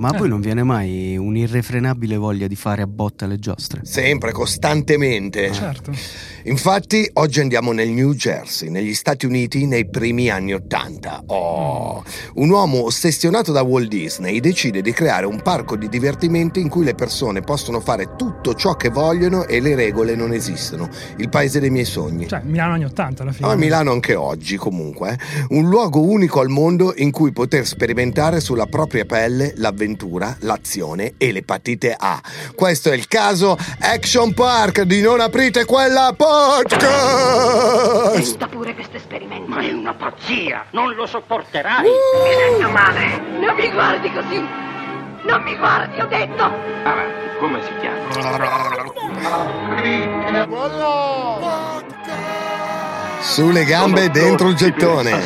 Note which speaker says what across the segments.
Speaker 1: ma a
Speaker 2: Eh.
Speaker 1: voi non viene mai un'irrefrenabile voglia di fare a botta le giostre?
Speaker 3: Sempre, costantemente.
Speaker 2: Certo.
Speaker 3: Infatti, oggi andiamo nel New Jersey, negli Stati Uniti, nei primi anni Ottanta. Oh, un uomo ossessionato da Walt Disney decide di creare un parco di divertimento in cui le persone possono fare tutto ciò che vogliono e le regole non esistono. Il paese dei miei sogni.
Speaker 2: Cioè, Milano anni 80 alla fine.
Speaker 3: Ah, a Milano anche oggi comunque, eh. un luogo unico al mondo in cui poter sperimentare sulla propria pelle l'avventura, l'azione e l'epatite A. Questo è il caso Action Park di Non aprite quella podcast!
Speaker 4: Tenta pure questo esperimento.
Speaker 5: Ma è una pazzia! Non lo sopporterai!
Speaker 4: Mi sento male. Non mi guardi così. Non mi guardi, ho detto.
Speaker 5: Avanti, come si chiama?
Speaker 3: Sulle gambe dentro il gettone.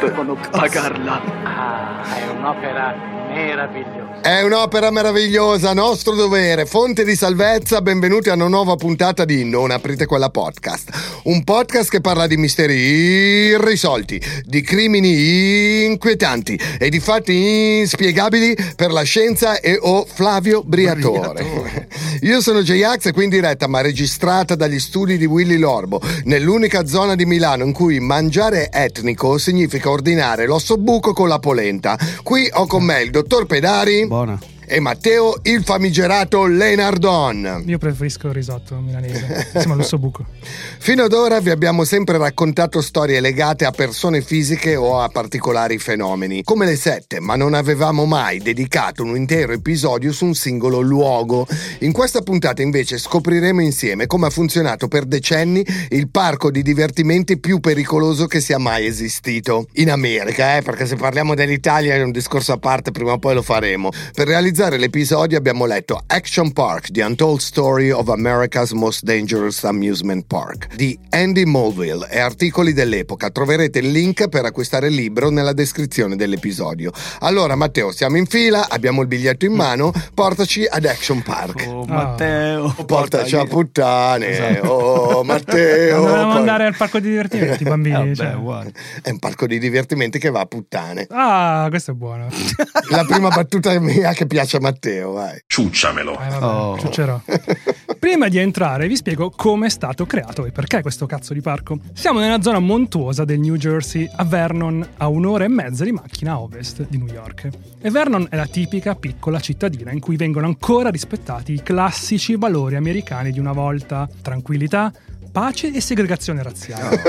Speaker 5: Devono pagarla. Ah, è un'opera meravigliosa.
Speaker 3: È un'opera meravigliosa, nostro dovere, fonte di salvezza. Benvenuti a una nuova puntata di Non aprite quella podcast. Un podcast che parla di misteri irrisolti, di crimini inquietanti e di fatti inspiegabili per la scienza e o Flavio Briatore. Io sono J-Ax e qui in diretta, ma registrata dagli studi di Willy Lorbo, nell'unica zona di Milano in cui mangiare etnico significa ordinare l'osso buco con la polenta. Qui ho con me il dottor Pedari
Speaker 1: Buona.
Speaker 3: E Matteo il famigerato Lenardon.
Speaker 2: Io preferisco il risotto milanese. Insomma, l'osso buco.
Speaker 3: Fino ad ora vi abbiamo sempre raccontato storie legate a persone fisiche o a particolari fenomeni, come le sette, ma non avevamo mai dedicato un intero episodio su un singolo luogo. In questa puntata invece scopriremo insieme come ha funzionato per decenni il parco di divertimenti più pericoloso che sia mai esistito. In America, eh, perché se parliamo dell'Italia è un discorso a parte, prima o poi lo faremo. Per realizzare l'episodio abbiamo letto Action Park, The Untold Story of America's Most Dangerous Amusement Park di Andy Mulville e articoli dell'epoca. Troverete il link per acquistare il libro nella descrizione dell'episodio. Allora Matteo, siamo in fila, abbiamo il biglietto in mano, portaci ad Action Park.
Speaker 1: Oh
Speaker 2: Ah.
Speaker 1: Matteo.
Speaker 3: Portaci a puttane,
Speaker 1: Esatto.
Speaker 3: oh Matteo.
Speaker 2: Non dovevamo
Speaker 3: por-
Speaker 2: andare al parco di divertimenti,
Speaker 1: Eh,
Speaker 2: bambini.
Speaker 1: vabbè,
Speaker 2: cioè.
Speaker 3: È un parco di divertimenti che va a puttane.
Speaker 2: Ah, questo è buono.
Speaker 3: La prima battuta mia che piace a Matteo, vai.
Speaker 6: Ciucciamelo.
Speaker 2: Eh, vabbè,
Speaker 1: Oh.
Speaker 2: ciuccerò. Prima di entrare vi spiego come è stato creato e perché questo cazzo di parco. Siamo nella zona montuosa del New Jersey, a Vernon, a un'ora e mezza di macchina a ovest di New York. E Vernon è la tipica piccola cittadina in cui vengono ancora rispettati i classici valori americani di una volta: tranquillità, pace e segregazione razziale.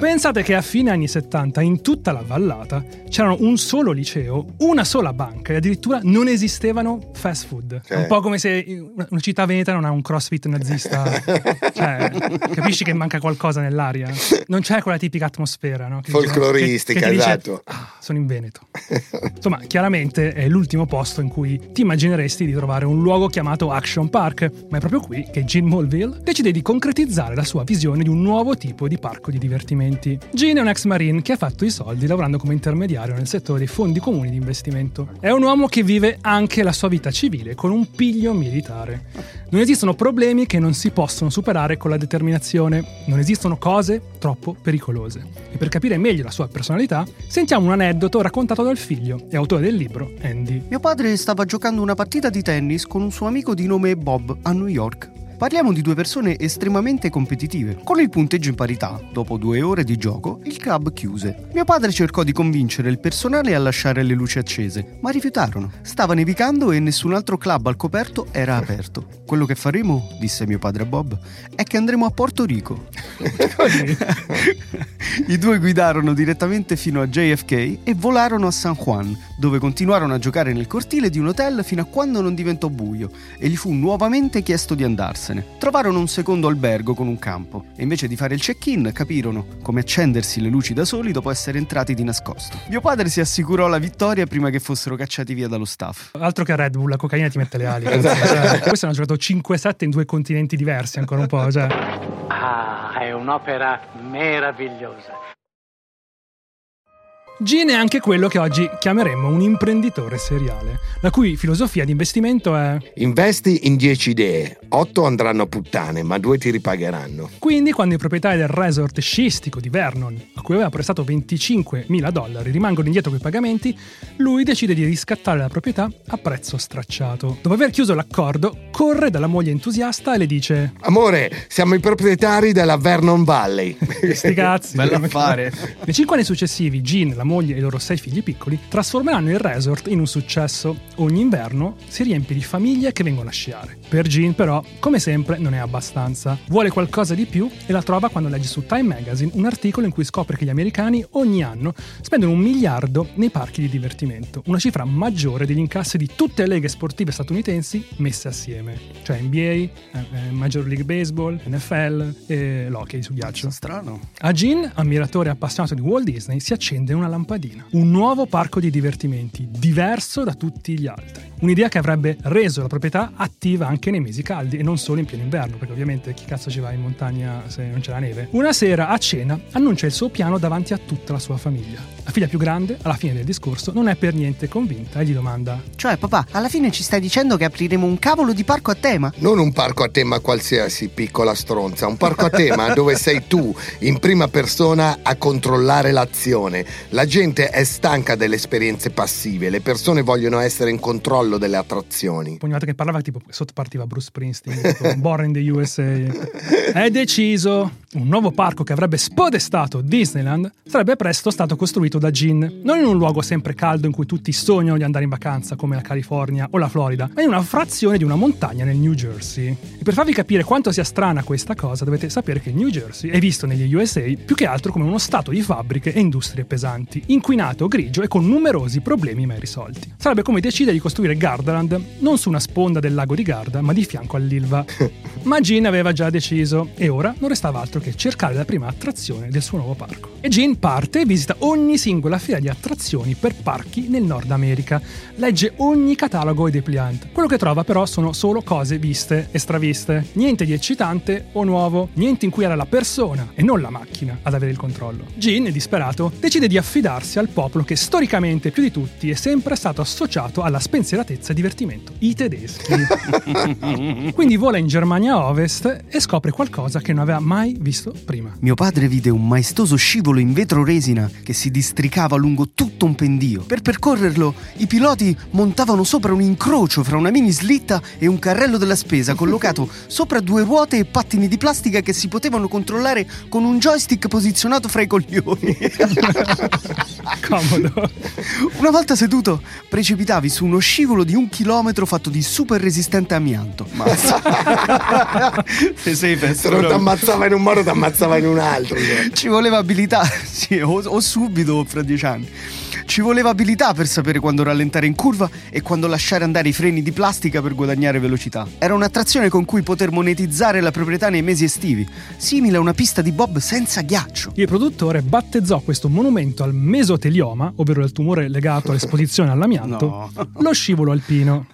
Speaker 2: Pensate che a fine anni 70 in tutta la vallata c'erano un solo liceo, una sola banca e addirittura non esistevano fast food. È un po' come se una città veneta non ha un crossfit nazista. cioè, capisci che manca qualcosa nell'aria? Non c'è quella tipica atmosfera, no? Che dice-
Speaker 3: Folcloristica,
Speaker 2: che- che ti dice,
Speaker 3: esatto.
Speaker 2: "Ah, sono in Veneto. Insomma, chiaramente è l'ultimo posto in cui ti immagineresti di trovare un luogo chiamato Action Park, ma è proprio qui che Gene Mulville decide di concretizzare la sua visione di un nuovo tipo di parco di divertimenti. Gene è un ex marine che ha fatto i soldi lavorando come intermediario nel settore dei fondi comuni di investimento. È un uomo che vive anche la sua vita civile con un piglio militare. Non esistono problemi che non si possono superare con la determinazione, non esistono cose troppo pericolose. E per capire meglio la sua personalità, sentiamo un aneddoto raccontato dal figlio e autore del libro, Andy.
Speaker 1: Mio padre stava giocando una partita di tennis con un suo amico di nome Bob a New York. Parliamo di due persone estremamente competitive. Con il punteggio in parità, dopo due ore di gioco, il club chiuse. Mio padre cercò di convincere il personale a lasciare le luci accese, ma rifiutarono. Stava nevicando e nessun altro club al coperto era aperto. Quello che faremo, disse mio padre a Bob, è che andremo a Porto Rico. I due guidarono direttamente fino a JFK e volarono a San Juan, dove continuarono a giocare nel cortile di un hotel fino a quando non diventò buio e gli fu nuovamente chiesto di andarsene. Trovarono un secondo albergo con un campo e invece di fare il check-in capirono come accendersi le luci da soli dopo essere entrati di nascosto. Mio padre si assicurò la vittoria prima che fossero cacciati via dallo staff.
Speaker 2: Altro che Red Bull, la cocaina ti mette le ali. Cioè, questo hanno giocato 5-7 in due continenti diversi ancora un po'. Cioè.
Speaker 5: Ah, è un'opera meravigliosa.
Speaker 2: Gene è anche quello che oggi chiameremmo un imprenditore seriale, la cui filosofia di investimento è
Speaker 3: Investi in 10 idee, 8 andranno a puttane, ma 2 ti ripagheranno.
Speaker 2: Quindi quando i proprietari del resort scistico di Vernon, a cui aveva prestato 25 mila dollari, rimangono indietro con i pagamenti, lui decide di riscattare la proprietà a prezzo stracciato. Dopo aver chiuso l'accordo, corre dalla moglie entusiasta e le dice
Speaker 3: Amore, siamo i proprietari della Vernon Valley.
Speaker 2: Sti cazzi.
Speaker 7: Bell'affare.
Speaker 2: Nei cinque anni successivi, Jean, la moglie e i loro sei figli piccoli trasformeranno il resort in un successo. Ogni inverno si riempie di famiglie che vengono a sciare. Per Jean, però, come sempre, non è abbastanza. Vuole qualcosa di più e la trova quando legge su Time Magazine un articolo in cui scopre che gli americani ogni anno spendono un miliardo nei parchi di divertimento, una cifra maggiore degli incassi di tutte le leghe sportive statunitensi messe assieme, cioè NBA, eh, eh, Major League Baseball, NFL e l'hockey su ghiaccio.
Speaker 7: Strano.
Speaker 2: A Jean, ammiratore e appassionato di Walt Disney, si accende una lampadina. Un nuovo parco di divertimenti, diverso da tutti gli altri. Un'idea che avrebbe reso la proprietà attiva anche nei mesi caldi e non solo in pieno inverno, perché ovviamente chi cazzo ci va in montagna se non c'è la neve. Una sera a cena annuncia il suo piano davanti a tutta la sua famiglia. La figlia più grande, alla fine del discorso, non è per niente convinta e gli domanda:
Speaker 1: Cioè, papà, alla fine ci stai dicendo che apriremo un cavolo di parco a tema?
Speaker 3: Non un parco a tema qualsiasi, piccola stronza, un parco a tema dove sei tu in prima persona a controllare l'azione. La gente è stanca delle esperienze passive, le persone vogliono essere in controllo delle attrazioni.
Speaker 2: Pognato che parlava tipo sotto partiva Bruce Springsteen, tipo, Born in the USA. È deciso! Un nuovo parco che avrebbe spodestato Disneyland sarebbe presto stato costruito da Gin, non in un luogo sempre caldo in cui tutti sognano di andare in vacanza come la California o la Florida, ma in una frazione di una montagna nel New Jersey. E per farvi capire quanto sia strana questa cosa, dovete sapere che il New Jersey è visto negli USA più che altro come uno stato di fabbriche e industrie pesanti, inquinato, grigio e con numerosi problemi mai risolti. Sarebbe come decidere di costruire Gardaland non su una sponda del lago di Garda, ma di fianco all'Ilva. Ma Gin aveva già deciso e ora non restava altro che cercare la prima attrazione del suo nuovo parco. E Gin parte e visita ogni singola fiera di attrazioni per parchi nel Nord America. Legge ogni catalogo e depliant. Quello che trova però sono solo cose viste e straviste. Niente di eccitante o nuovo, niente in cui era la persona e non la macchina ad avere il controllo. Gin, disperato, decide di affidarsi al popolo che storicamente più di tutti è sempre stato associato alla spensieratezza e divertimento, i tedeschi. Quindi vola in Germania Ovest e scopre qualcosa che non aveva mai visto prima.
Speaker 1: Mio padre vide un maestoso scivolo in vetro resina che si districava lungo tutto un pendio. Per percorrerlo, i piloti montavano sopra un incrocio fra una mini slitta e un carrello della spesa collocato sopra due ruote e pattini di plastica che si potevano controllare con un joystick posizionato fra i coglioni.
Speaker 2: Comodo.
Speaker 1: Una volta seduto, precipitavi su uno scivolo di un chilometro fatto di super resistente amianto.
Speaker 7: Se sei
Speaker 3: Se non ti ammazzava in un modo, ti ammazzava in un altro. cioè.
Speaker 1: Ci voleva abilità, sì, o, o subito o fra dieci anni. Ci voleva abilità per sapere quando rallentare in curva e quando lasciare andare i freni di plastica per guadagnare velocità. Era un'attrazione con cui poter monetizzare la proprietà nei mesi estivi, simile a una pista di bob senza ghiaccio.
Speaker 2: Il produttore battezzò questo monumento al mesotelioma, ovvero il tumore legato all'esposizione all'amianto,
Speaker 7: No.
Speaker 2: lo scivolo alpino.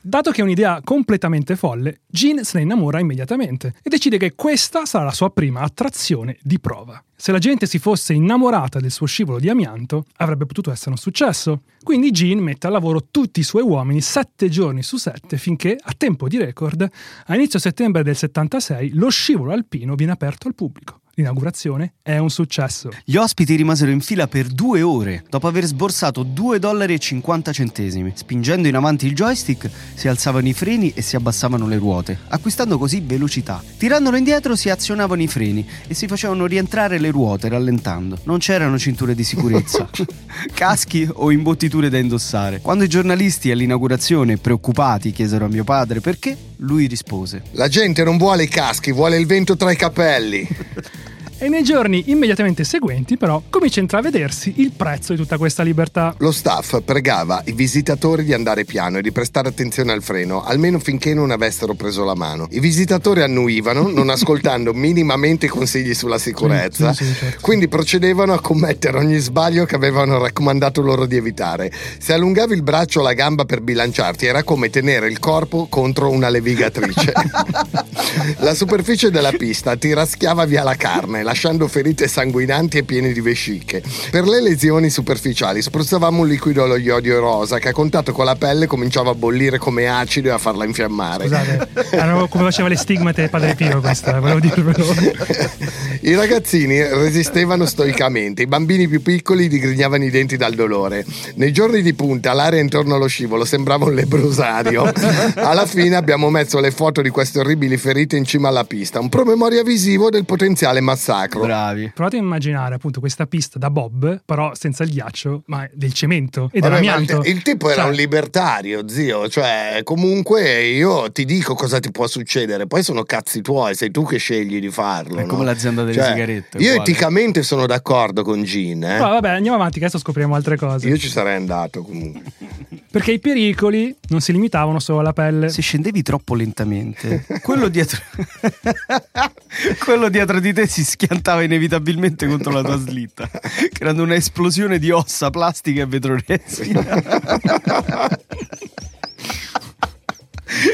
Speaker 2: Dato che è un'idea completamente folle, Jean se ne innamora immediatamente e decide che questa sarà la sua prima attrazione di prova. Se la gente si fosse innamorata del suo scivolo di amianto, avrebbe potuto essere un successo. Quindi Jean mette al lavoro tutti i suoi uomini sette giorni su sette finché, a tempo di record, a inizio settembre del 76, lo scivolo alpino viene aperto al pubblico. L'inaugurazione è un successo.
Speaker 1: Gli ospiti rimasero in fila per due ore dopo aver sborsato 2,50 dollari. 50 centesimi. Spingendo in avanti il joystick si alzavano i freni e si abbassavano le ruote, acquistando così velocità. Tirandolo indietro si azionavano i freni e si facevano rientrare le ruote rallentando. Non c'erano cinture di sicurezza, caschi o imbottiture da indossare. Quando i giornalisti all'inaugurazione, preoccupati, chiesero a mio padre perché, lui rispose:
Speaker 3: La gente non vuole i caschi, vuole il vento tra i capelli.
Speaker 2: E nei giorni immediatamente seguenti, però, comincia a intravedersi il prezzo di tutta questa libertà.
Speaker 3: Lo staff pregava i visitatori di andare piano e di prestare attenzione al freno, almeno finché non avessero preso la mano. I visitatori annuivano, non ascoltando minimamente i consigli sulla sicurezza,
Speaker 2: Sì, sì, sì, certo.
Speaker 3: quindi procedevano a commettere ogni sbaglio che avevano raccomandato loro di evitare. Se allungavi il braccio o la gamba per bilanciarti, era come tenere il corpo contro una levigatrice. la superficie della pista ti raschiava via la carne, lasciando ferite sanguinanti e piene di vesciche. Per le lesioni superficiali spruzzavamo un liquido allo iodio rosa che a contatto con la pelle cominciava a bollire come acido e a farla infiammare.
Speaker 2: Scusate, erano come faceva le stigmate Padre Pio questa, volevo dirvelo.
Speaker 3: I ragazzini resistevano stoicamente, i bambini più piccoli digrignavano i denti dal dolore. Nei giorni di punta l'area intorno allo scivolo sembrava un lebrosario. Alla fine abbiamo messo le foto di queste orribili ferite in cima alla pista, un promemoria visivo del potenziale massacro.
Speaker 1: Bravi.
Speaker 2: Provate a immaginare appunto questa pista da Bob, però senza il ghiaccio, ma del cemento e dell'amianto.
Speaker 3: il tipo era
Speaker 2: Cioè,
Speaker 3: un libertario, zio. Cioè, comunque io ti dico cosa ti può succedere. Poi sono cazzi tuoi, sei tu che scegli di farlo.
Speaker 1: È come
Speaker 3: no?
Speaker 1: l'azienda delle
Speaker 3: Cioè,
Speaker 1: sigarette,
Speaker 3: Io
Speaker 1: uguale.
Speaker 3: eticamente sono d'accordo con Gin, eh.
Speaker 2: Però vabbè, andiamo avanti, che adesso scopriamo altre cose.
Speaker 3: Io ci sarei andato comunque.
Speaker 2: Perché i pericoli non si limitavano solo alla pelle.
Speaker 1: Se scendevi troppo lentamente, quello dietro, quello dietro di te si schiantava inevitabilmente contro la tua slitta, creando un'esplosione di ossa, plastica e vetroresina.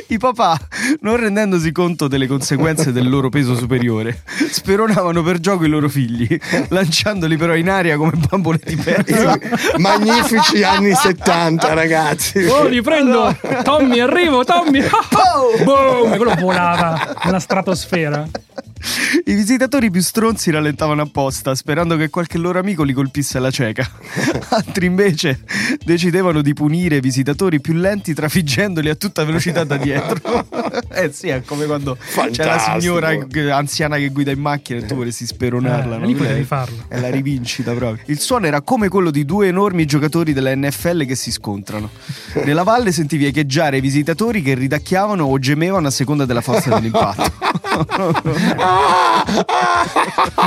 Speaker 1: I papà, non rendendosi conto delle conseguenze del loro peso superiore, speronavano per gioco i loro figli, lanciandoli però in aria come bambole di pezza.
Speaker 3: Magnifici anni 70, ragazzi.
Speaker 2: Oh, riprendo! Tommy, arrivo, Tommy! Boom! E quello volava nella stratosfera.
Speaker 1: I visitatori più stronzi rallentavano apposta, sperando che qualche loro amico li colpisse alla cieca. Altri invece decidevano di punire i visitatori più lenti trafiggendoli a tutta velocità da dietro. eh sì, è come quando c'è la
Speaker 3: Fantastico.
Speaker 1: signora anziana che guida in macchina e tu vorresti speronarla.
Speaker 2: Eh,
Speaker 1: no?
Speaker 2: lì potevi farlo.
Speaker 1: È la rivincita proprio. Il suono era come quello di due enormi giocatori della NFL che si scontrano. Nella valle sentivi echeggiare i visitatori che ridacchiavano o gemevano a seconda della forza dell'impatto.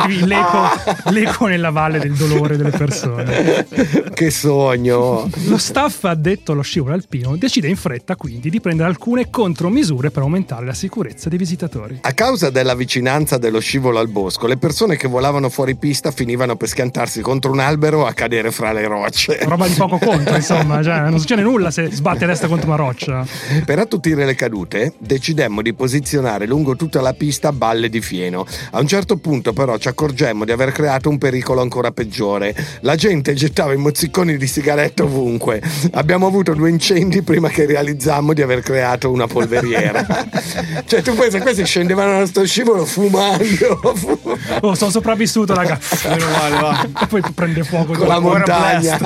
Speaker 2: L'eco, l'eco nella valle del dolore delle persone.
Speaker 3: Che sogno.
Speaker 2: Lo staff addetto allo scivolo alpino decide in fretta quindi di prendere alcune contromisure per aumentare la sicurezza dei visitatori.
Speaker 3: A causa della vicinanza dello scivolo al bosco, le persone che volavano fuori pista finivano per schiantarsi contro un albero o a cadere fra le rocce.
Speaker 2: Roba di poco conto, insomma, cioè, non succede nulla se sbatti a destra contro una roccia.
Speaker 3: Per attutire le cadute, decidemmo di posizionare lungo tutta la pista balle di fieno. A un certo punto, però, ci accorgemmo di aver creato un pericolo ancora peggiore. La gente gettava i mozziconi di sigaretta ovunque. Abbiamo avuto due incendi prima che realizzammo di aver creato una polveriera. cioè, tu pensi, questi scendevano da sto scivolo fumando, fumando
Speaker 2: Oh, sono sopravvissuto, raga.
Speaker 1: Meno male, va.
Speaker 2: E poi prende fuoco.
Speaker 3: con la montagna.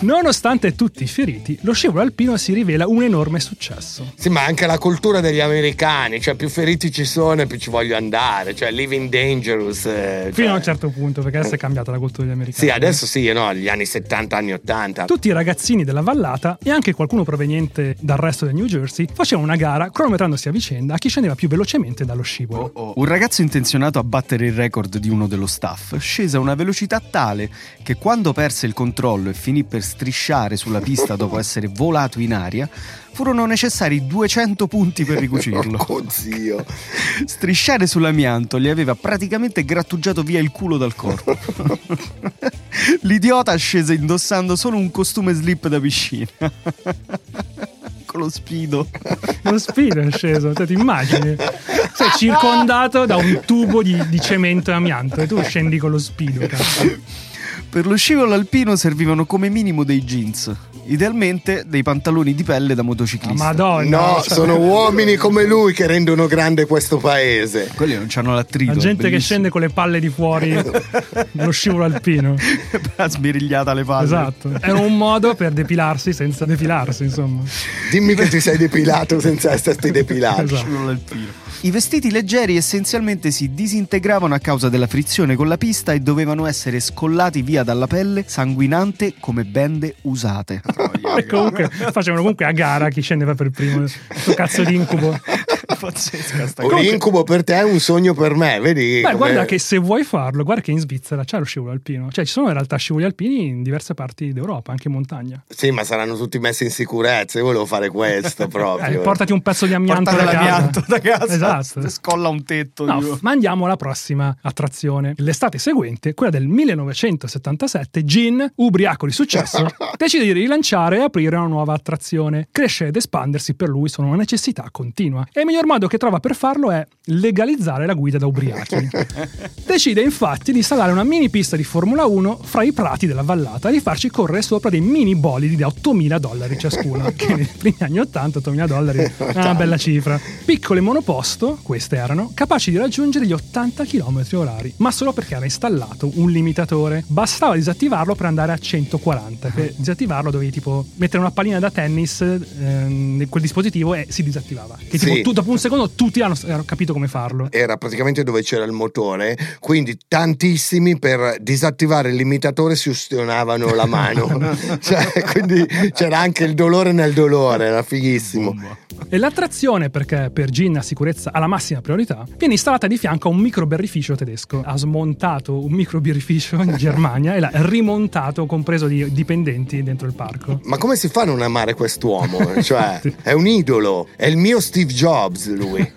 Speaker 2: Nonostante tutti i feriti, lo scivolo alpino si rivela un enorme successo.
Speaker 3: Sì, ma anche la cultura degli americani, cioè più feriti ci sono e più ci voglio andare, cioè living dangerous. eh,
Speaker 2: Fino
Speaker 3: cioè-
Speaker 2: a un certo punto, perché adesso è cambiata la cultura degli americani.
Speaker 3: Sì, adesso sì, no, gli anni 70, anni 80.
Speaker 2: Tutti i ragazzini della vallata e anche qualcuno proveniente dal resto del New Jersey facevano una gara cronometrandosi a vicenda a chi scendeva più velocemente dallo scivolo.
Speaker 1: Un ragazzo intenzionato a battere il record di uno dello staff scese a una velocità tale che quando perse il controllo e finì per strisciare sulla pista dopo essere volato in aria, furono necessari 200 punti per ricucirlo.
Speaker 3: Oh zio.
Speaker 1: Strisciare sull'amianto gli aveva praticamente grattugiato via il culo dal corpo. L'idiota scese indossando solo un costume slip da piscina. Con lo spido.
Speaker 2: Lo speed è sceso, te ti immagini? Sei circondato da un tubo di, di cemento e amianto e tu scendi con lo speed. Cazzo.
Speaker 1: Per lo scivolo alpino servivano come minimo dei jeans, idealmente dei pantaloni di pelle da
Speaker 2: Ah,
Speaker 1: motociclista.
Speaker 2: Madonna,
Speaker 3: No,
Speaker 2: cioè,
Speaker 3: sono uomini come lui che rendono grande questo paese.
Speaker 1: Quelli non c'hanno l'attrito.
Speaker 2: la gente che scende con le palle di fuori nello scivolo alpino.
Speaker 1: sbirigliata le palle.
Speaker 2: Esatto. Era un modo per depilarsi senza depilarsi, insomma.
Speaker 3: Dimmi che ti sei depilato senza esserti depilato.
Speaker 2: Esatto.
Speaker 1: I vestiti leggeri essenzialmente si disintegravano a causa della frizione con la pista e dovevano essere scollati via dalla pelle sanguinante come bende usate.
Speaker 2: E comunque facevano comunque a gara chi scendeva per primo. Sto cazzo di incubo.
Speaker 1: Pazzesca sta
Speaker 3: Un incubo per te è un sogno per me, vedi?
Speaker 2: Beh,
Speaker 3: come-
Speaker 2: guarda che se vuoi farlo, guarda che in Svizzera c'è lo scivolo alpino. Cioè, ci sono in realtà scivoli alpini in diverse parti d'Europa, anche in montagna.
Speaker 3: Sì, ma saranno tutti messi in sicurezza. Io volevo fare questo
Speaker 2: Eh,
Speaker 3: proprio.
Speaker 2: portati un pezzo di amianto da casa.
Speaker 1: da casa.
Speaker 2: Esatto.
Speaker 1: Scolla un tetto.
Speaker 2: No, ma andiamo alla prossima attrazione. L'estate seguente, quella del 1977, Gin, ubriaco di successo, decide di rilanciare e aprire una nuova attrazione. Crescere ed espandersi per lui sono una necessità continua. E miglior modo che trova per farlo è legalizzare la guida da ubriachi. Decide infatti di installare una mini pista di Formula 1 fra i prati della vallata e di farci correre sopra dei mini bolidi da 8.000 dollari ciascuno, che nei primi anni 80 8.000 dollari è una bella cifra. Piccole monoposto, queste erano, capaci di raggiungere gli 80 km orari, ma solo perché era installato un limitatore. Bastava disattivarlo per andare a 140, per disattivarlo dovevi tipo mettere una pallina da tennis ehm, in quel dispositivo e si disattivava. Che tipo
Speaker 3: Sì.
Speaker 2: tu, dopo un secondo tutti hanno, hanno capito come farlo.
Speaker 3: Era praticamente dove c'era il motore, quindi tantissimi per disattivare il limitatore si ustionavano la mano. cioè, quindi c'era anche il dolore nel dolore, era fighissimo.
Speaker 2: E l'attrazione, perché per Gin la sicurezza ha la massima priorità, viene installata di fianco a un micro birrificio tedesco. Ha smontato un micro birrificio in Germania e l'ha rimontato, compreso di dipendenti dentro il parco.
Speaker 3: Ma come si fa a non amare quest'uomo? Cioè, è un idolo, è il mio Steve Jobs lui.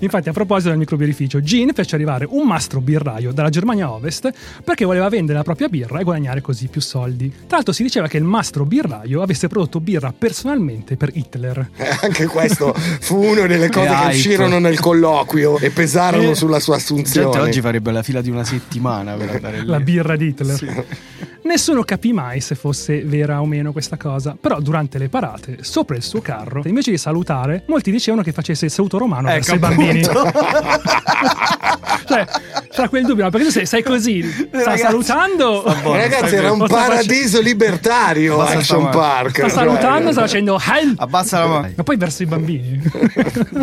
Speaker 2: Infatti, a proposito del microbirrificio, Gin fece arrivare un mastro birraio dalla Germania Ovest perché voleva vendere la propria birra e guadagnare così più soldi. Tra l'altro, si diceva che il mastro birraio avesse prodotto birra personalmente per Hitler.
Speaker 3: Eh, Anche questo fu una delle cose
Speaker 1: Che
Speaker 3: uscirono nel colloquio e pesarono
Speaker 2: Eh,
Speaker 3: sulla sua
Speaker 1: Gente
Speaker 3: assunzione.
Speaker 1: oggi farebbe la fila di una settimana per andare lì.
Speaker 2: La birra di Hitler. Nessuno capì mai se fosse vera o meno questa cosa, però durante le parate, sopra il suo carro, invece di salutare, molti dicevano che facesse il saluto romano verso i
Speaker 1: Ecco,
Speaker 2: bambini.
Speaker 1: appunto.
Speaker 2: Cioè, c'era quel dubbio, no? perché tu sei, sei così, stai
Speaker 1: Ragazzi,
Speaker 2: salutando,
Speaker 1: sta buono,
Speaker 3: Ragazzi,
Speaker 1: sta
Speaker 3: era un
Speaker 2: sta
Speaker 3: paradiso libertario
Speaker 1: Basta
Speaker 3: Action
Speaker 1: sta-
Speaker 3: Park.
Speaker 2: sta salutando, sta facendo help.
Speaker 1: Abbassa la mano.
Speaker 2: Ma poi verso i bambini.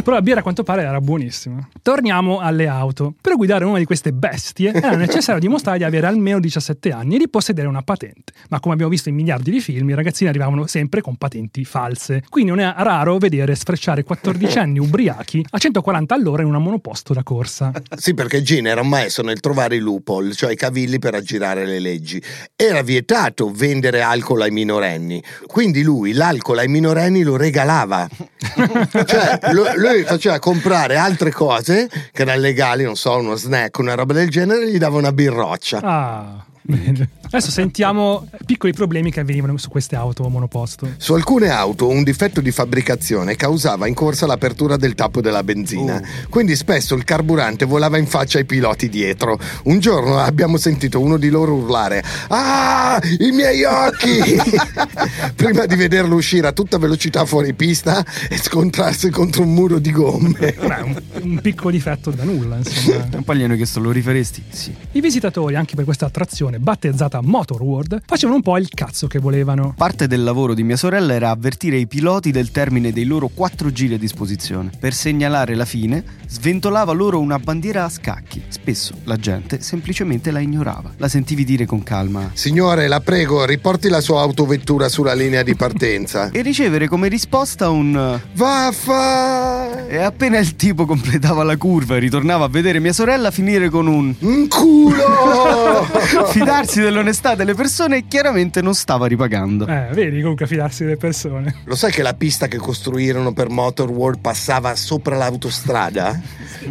Speaker 2: Però la birra a quanto pare era buonissima. Torniamo alle auto. Per guidare una di queste bestie era necessario dimostrare di avere almeno 17 anni e di possedere una patente. Ma come abbiamo visto in miliardi di film, i ragazzini arrivavano sempre con patenti false. Quindi non è raro vedere sfrecciare 14 anni ubriachi a 140 all'ora in una monoposto da corsa.
Speaker 3: Sì, perché Gene era un maestro nel trovare i loophole, cioè i cavilli per aggirare le leggi. Era vietato vendere alcol ai minorenni, quindi lui l'alcol ai minorenni lo regalava. cioè, lui faceva comprare altre cose che erano legali, non so, uno snack, una roba del genere, e gli dava una birroccia.
Speaker 2: Ah. Adesso sentiamo piccoli problemi che avvenivano su queste auto monoposto.
Speaker 3: Su alcune auto un difetto di fabbricazione causava in corsa l'apertura del tappo della benzina, quindi spesso il carburante volava in faccia ai piloti dietro. Un giorno abbiamo sentito uno di loro urlare Ah, i miei occhi! Prima di vederlo uscire a tutta velocità fuori pista e scontrarsi contro un muro di gomme.
Speaker 2: Beh, un, un piccolo difetto da nulla, insomma.
Speaker 1: E poi gli hanno chiesto, lo rifaresti? Sì.
Speaker 2: I visitatori, anche per questa attrazione battezzata Motor World, facevano un po' il cazzo che volevano.
Speaker 1: Parte del lavoro di mia sorella era avvertire i piloti del termine dei loro quattro giri a disposizione. Per segnalare la fine, sventolava loro una bandiera a scacchi. Spesso la gente semplicemente la ignorava. La sentivi dire con calma.
Speaker 3: Signore, la prego, riporti la sua autovettura sulla linea di partenza.
Speaker 1: E ricevere come risposta un...
Speaker 3: Vaffa!
Speaker 1: E appena il tipo completava la curva e ritornava a vedere mia sorella finire con un...
Speaker 3: Un culo!
Speaker 1: Fidarsi dell'onestà delle persone chiaramente non stava ripagando.
Speaker 2: Eh, vedi comunque fidarsi delle persone.
Speaker 3: Lo sai che la pista che costruirono per Motor World passava sopra l'autostrada?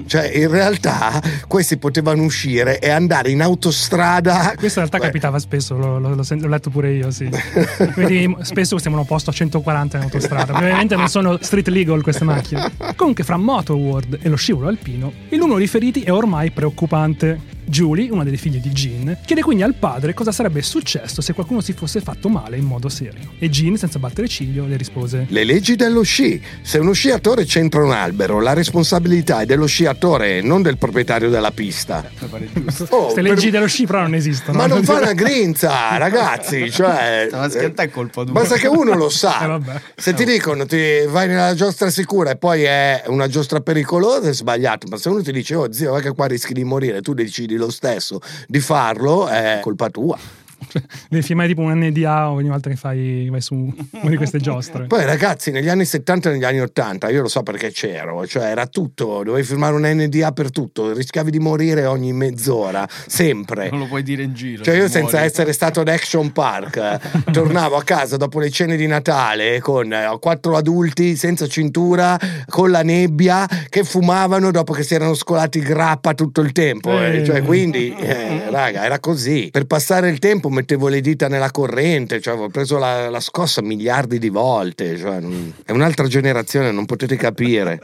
Speaker 3: Cioè, in realtà questi potevano uscire e andare in autostrada.
Speaker 2: Questo in realtà
Speaker 3: Beh,
Speaker 2: capitava spesso, lo- lo- l'ho, sen- l'ho letto pure io, sì. Quindi spesso stiamo in un posto a 140 in autostrada. Ovviamente non sono street legal queste macchine. Comunque, fra Motor World e lo scivolo alpino, il numero di feriti è ormai preoccupante. Julie, una delle figlie di Jean, chiede quindi al padre cosa sarebbe successo se qualcuno si fosse fatto male in modo serio. E Jean, senza battere ciglio, le rispose:
Speaker 3: Le leggi dello sci. Se uno sciatore c'entra un albero, la responsabilità è dello sciatore, non del proprietario della pista. Oh,
Speaker 2: Queste
Speaker 3: per-
Speaker 2: leggi dello sci, però, non esistono.
Speaker 3: Ma non fa una grinza, ragazzi. Cioè,
Speaker 1: schiantà è colpa tua.
Speaker 3: Basta che uno lo
Speaker 2: Eh,
Speaker 3: sa.
Speaker 2: vabbè.
Speaker 3: Se ti dicono ti vai nella giostra sicura e poi è una giostra pericolosa, è sbagliato. Ma se uno ti dice, oh zio, vai che qua rischi di morire, tu decidi lo stesso di farlo, è colpa tua.
Speaker 2: Devi firmare tipo un NDA ogni volta che fai, vai su una di queste giostre.
Speaker 3: Poi ragazzi, negli anni 70 e negli anni 80, io lo so perché c'ero, cioè era tutto, dovevi firmare un NDA per tutto, rischiavi di morire ogni mezz'ora, sempre.
Speaker 1: Non lo puoi dire in giro.
Speaker 3: Cioè io
Speaker 1: se
Speaker 3: senza
Speaker 1: muori.
Speaker 3: essere stato ad Action Park eh, tornavo a casa dopo le cene di Natale con eh, quattro adulti senza cintura, con la nebbia, che fumavano dopo che si erano scolati grappa tutto il tempo. eh.
Speaker 2: Eh.
Speaker 3: Cioè quindi, eh, raga, era così. Per passare il tempo mettevo le dita nella corrente, cioè avevo preso la, la scossa miliardi di volte. Cioè, è un'altra generazione, non potete capire.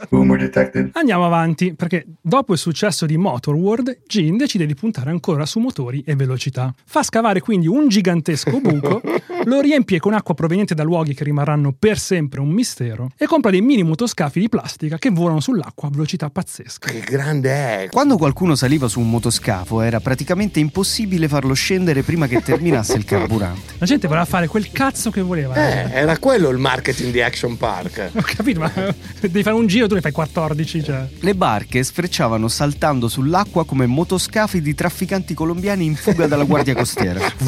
Speaker 2: Andiamo avanti, perché dopo il successo di Motorworld, Gene decide di puntare ancora su motori e velocità. Fa scavare quindi un gigantesco buco, lo riempie con acqua proveniente da luoghi che rimarranno per sempre un mistero e compra dei mini motoscafi di plastica che volano sull'acqua a velocità pazzesche.
Speaker 3: Che grande è!
Speaker 1: Quando qualcuno saliva su un motoscafo era praticamente impossibile farlo scendere prima che terminasse il carburante.
Speaker 2: La gente voleva fare quel cazzo che voleva.
Speaker 3: Eh, era quello il marketing di Action Park.
Speaker 2: Ho capito, ma devi fare un giro, tu ne fai 14, cioè.
Speaker 1: Le barche sfrecciavano saltando sull'acqua come motoscafi di trafficanti colombiani in fuga dalla guardia costiera.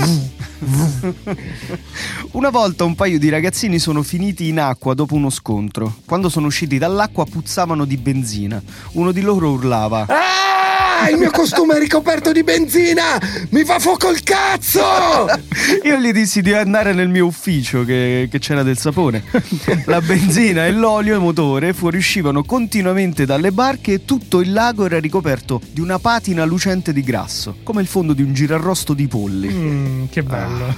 Speaker 1: Una volta un paio di ragazzini sono finiti in acqua dopo uno scontro. Quando sono usciti dall'acqua puzzavano di benzina. Uno di loro urlava.
Speaker 3: Ah, il mio costume è ricoperto di benzina! Mi fa fuoco il cazzo!
Speaker 1: Io gli dissi di andare nel mio ufficio che, che c'era del sapone. La benzina e l'olio e motore fuoriuscivano continuamente dalle barche e tutto il lago era ricoperto di una patina lucente di grasso, come il fondo di un girarrosto di polli.
Speaker 2: Mm, che bello.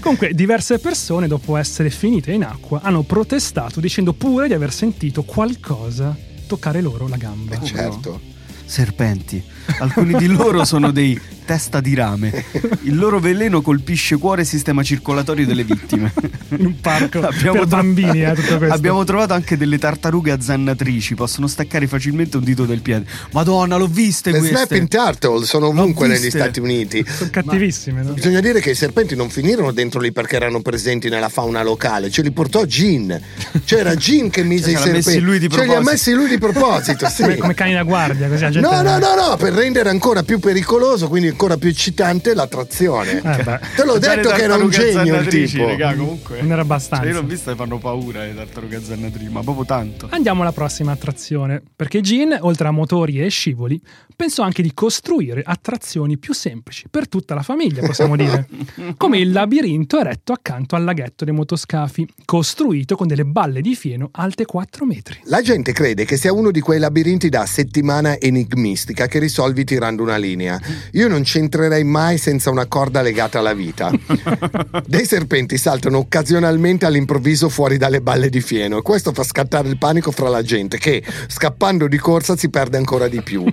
Speaker 2: Comunque, diverse persone, dopo essere finite in acqua, hanno protestato dicendo pure di aver sentito qualcosa toccare loro la gamba.
Speaker 3: Certo.
Speaker 1: Serpenti. Alcuni di loro sono dei testa di rame. Il loro veleno colpisce cuore e sistema circolatorio delle vittime.
Speaker 2: In un parco per
Speaker 1: tro-
Speaker 2: bambini, eh, tutto questo.
Speaker 1: Abbiamo trovato anche delle tartarughe azzannatrici, possono staccare facilmente un dito del piede. Madonna, l'ho viste
Speaker 3: Le
Speaker 1: queste.
Speaker 3: snapping turtle sono ovunque negli. Stati Uniti.
Speaker 2: Sono cattivissime, no?
Speaker 3: Bisogna dire che i serpenti non finirono dentro lì perché erano presenti nella fauna locale, ce li portò Gin. C'era Gin che mise
Speaker 1: Cioè,
Speaker 3: i serpenti.
Speaker 1: messi lui di
Speaker 3: Ce li ha
Speaker 1: proposito.
Speaker 3: messi lui di proposito, sì.
Speaker 2: Come, come cani da guardia, così gente.
Speaker 3: No, no, no, no, per rendere ancora più pericoloso, quindi ancora più eccitante l'attrazione.
Speaker 2: Eh,
Speaker 3: Te l'ho detto che era un genio il tipo.
Speaker 1: raga, comunque.
Speaker 2: Non era abbastanza.
Speaker 1: Cioè, io l'ho vista e fanno paura le tartarughe azzannatrici, ma proprio tanto.
Speaker 2: Andiamo alla prossima attrazione, perché Gene, oltre a motori e scivoli, pensò anche di costruire attrazioni più semplici per tutta la famiglia, possiamo dire, come il labirinto eretto accanto al laghetto dei motoscafi, costruito con delle balle di fieno alte 4 metri.
Speaker 3: La gente crede che sia uno di quei labirinti da settimana enigmistica che risolvi tirando una linea. Io non c'entrerei mai senza una corda legata alla vita. Dei serpenti saltano occasionalmente all'improvviso fuori dalle balle di fieno e questo fa scattare il panico fra la gente che, scappando di corsa, si perde ancora di più.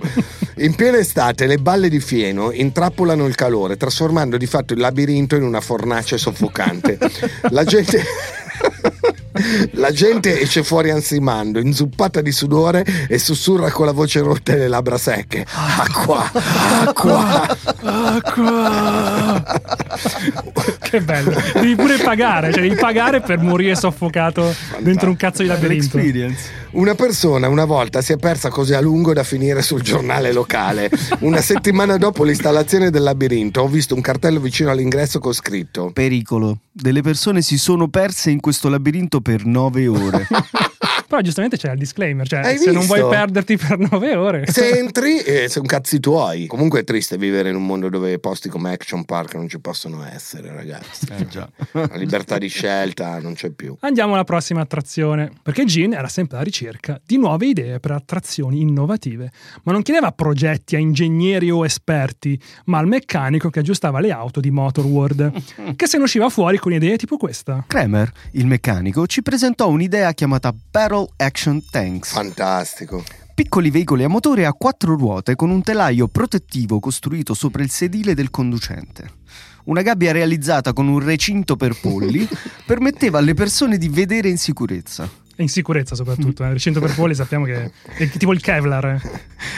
Speaker 3: In piena estate le balle di fieno intrappolano il calore, trasformando di fatto il labirinto in una fornace soffocante. La gente... La gente esce fuori ansimando, inzuppata di sudore e sussurra con la voce rotta e le labbra secche. Acqua, acqua, acqua.
Speaker 2: Che bello! Devi pure pagare, cioè devi pagare per morire soffocato dentro un cazzo di labirinto.
Speaker 1: Experience.
Speaker 3: Una persona una volta si è persa così a lungo da finire sul giornale locale. Una settimana dopo l'installazione del labirinto ho visto un cartello vicino all'ingresso con scritto
Speaker 1: Pericolo. Delle persone si sono perse in questo labirinto per nove ore.
Speaker 2: Però giustamente c'è il disclaimer, cioè
Speaker 3: Hai
Speaker 2: se non
Speaker 3: visto?
Speaker 2: vuoi perderti per 9 ore.
Speaker 3: Se entri, eh, sono cazzi tuoi. Comunque è triste vivere in un mondo dove posti come Action Park non ci possono essere, ragazzi.
Speaker 1: Eh già.
Speaker 3: La libertà di scelta non c'è più.
Speaker 2: Andiamo alla prossima attrazione, perché Gene era sempre alla ricerca di nuove idee per attrazioni innovative, ma non chiedeva progetti a ingegneri o esperti, ma al meccanico che aggiustava le auto di Motorworld, che se ne usciva fuori con idee tipo questa.
Speaker 1: Kramer, il meccanico, ci presentò un'idea chiamata Battle Action Tanks.
Speaker 3: Fantastico.
Speaker 1: Piccoli veicoli a motore a quattro ruote con un telaio protettivo costruito sopra il sedile del conducente. Una gabbia realizzata con un recinto per polli permetteva alle persone di vedere in sicurezza.
Speaker 2: E in sicurezza soprattutto, eh. il recinto per polli sappiamo che è tipo il Kevlar. eh.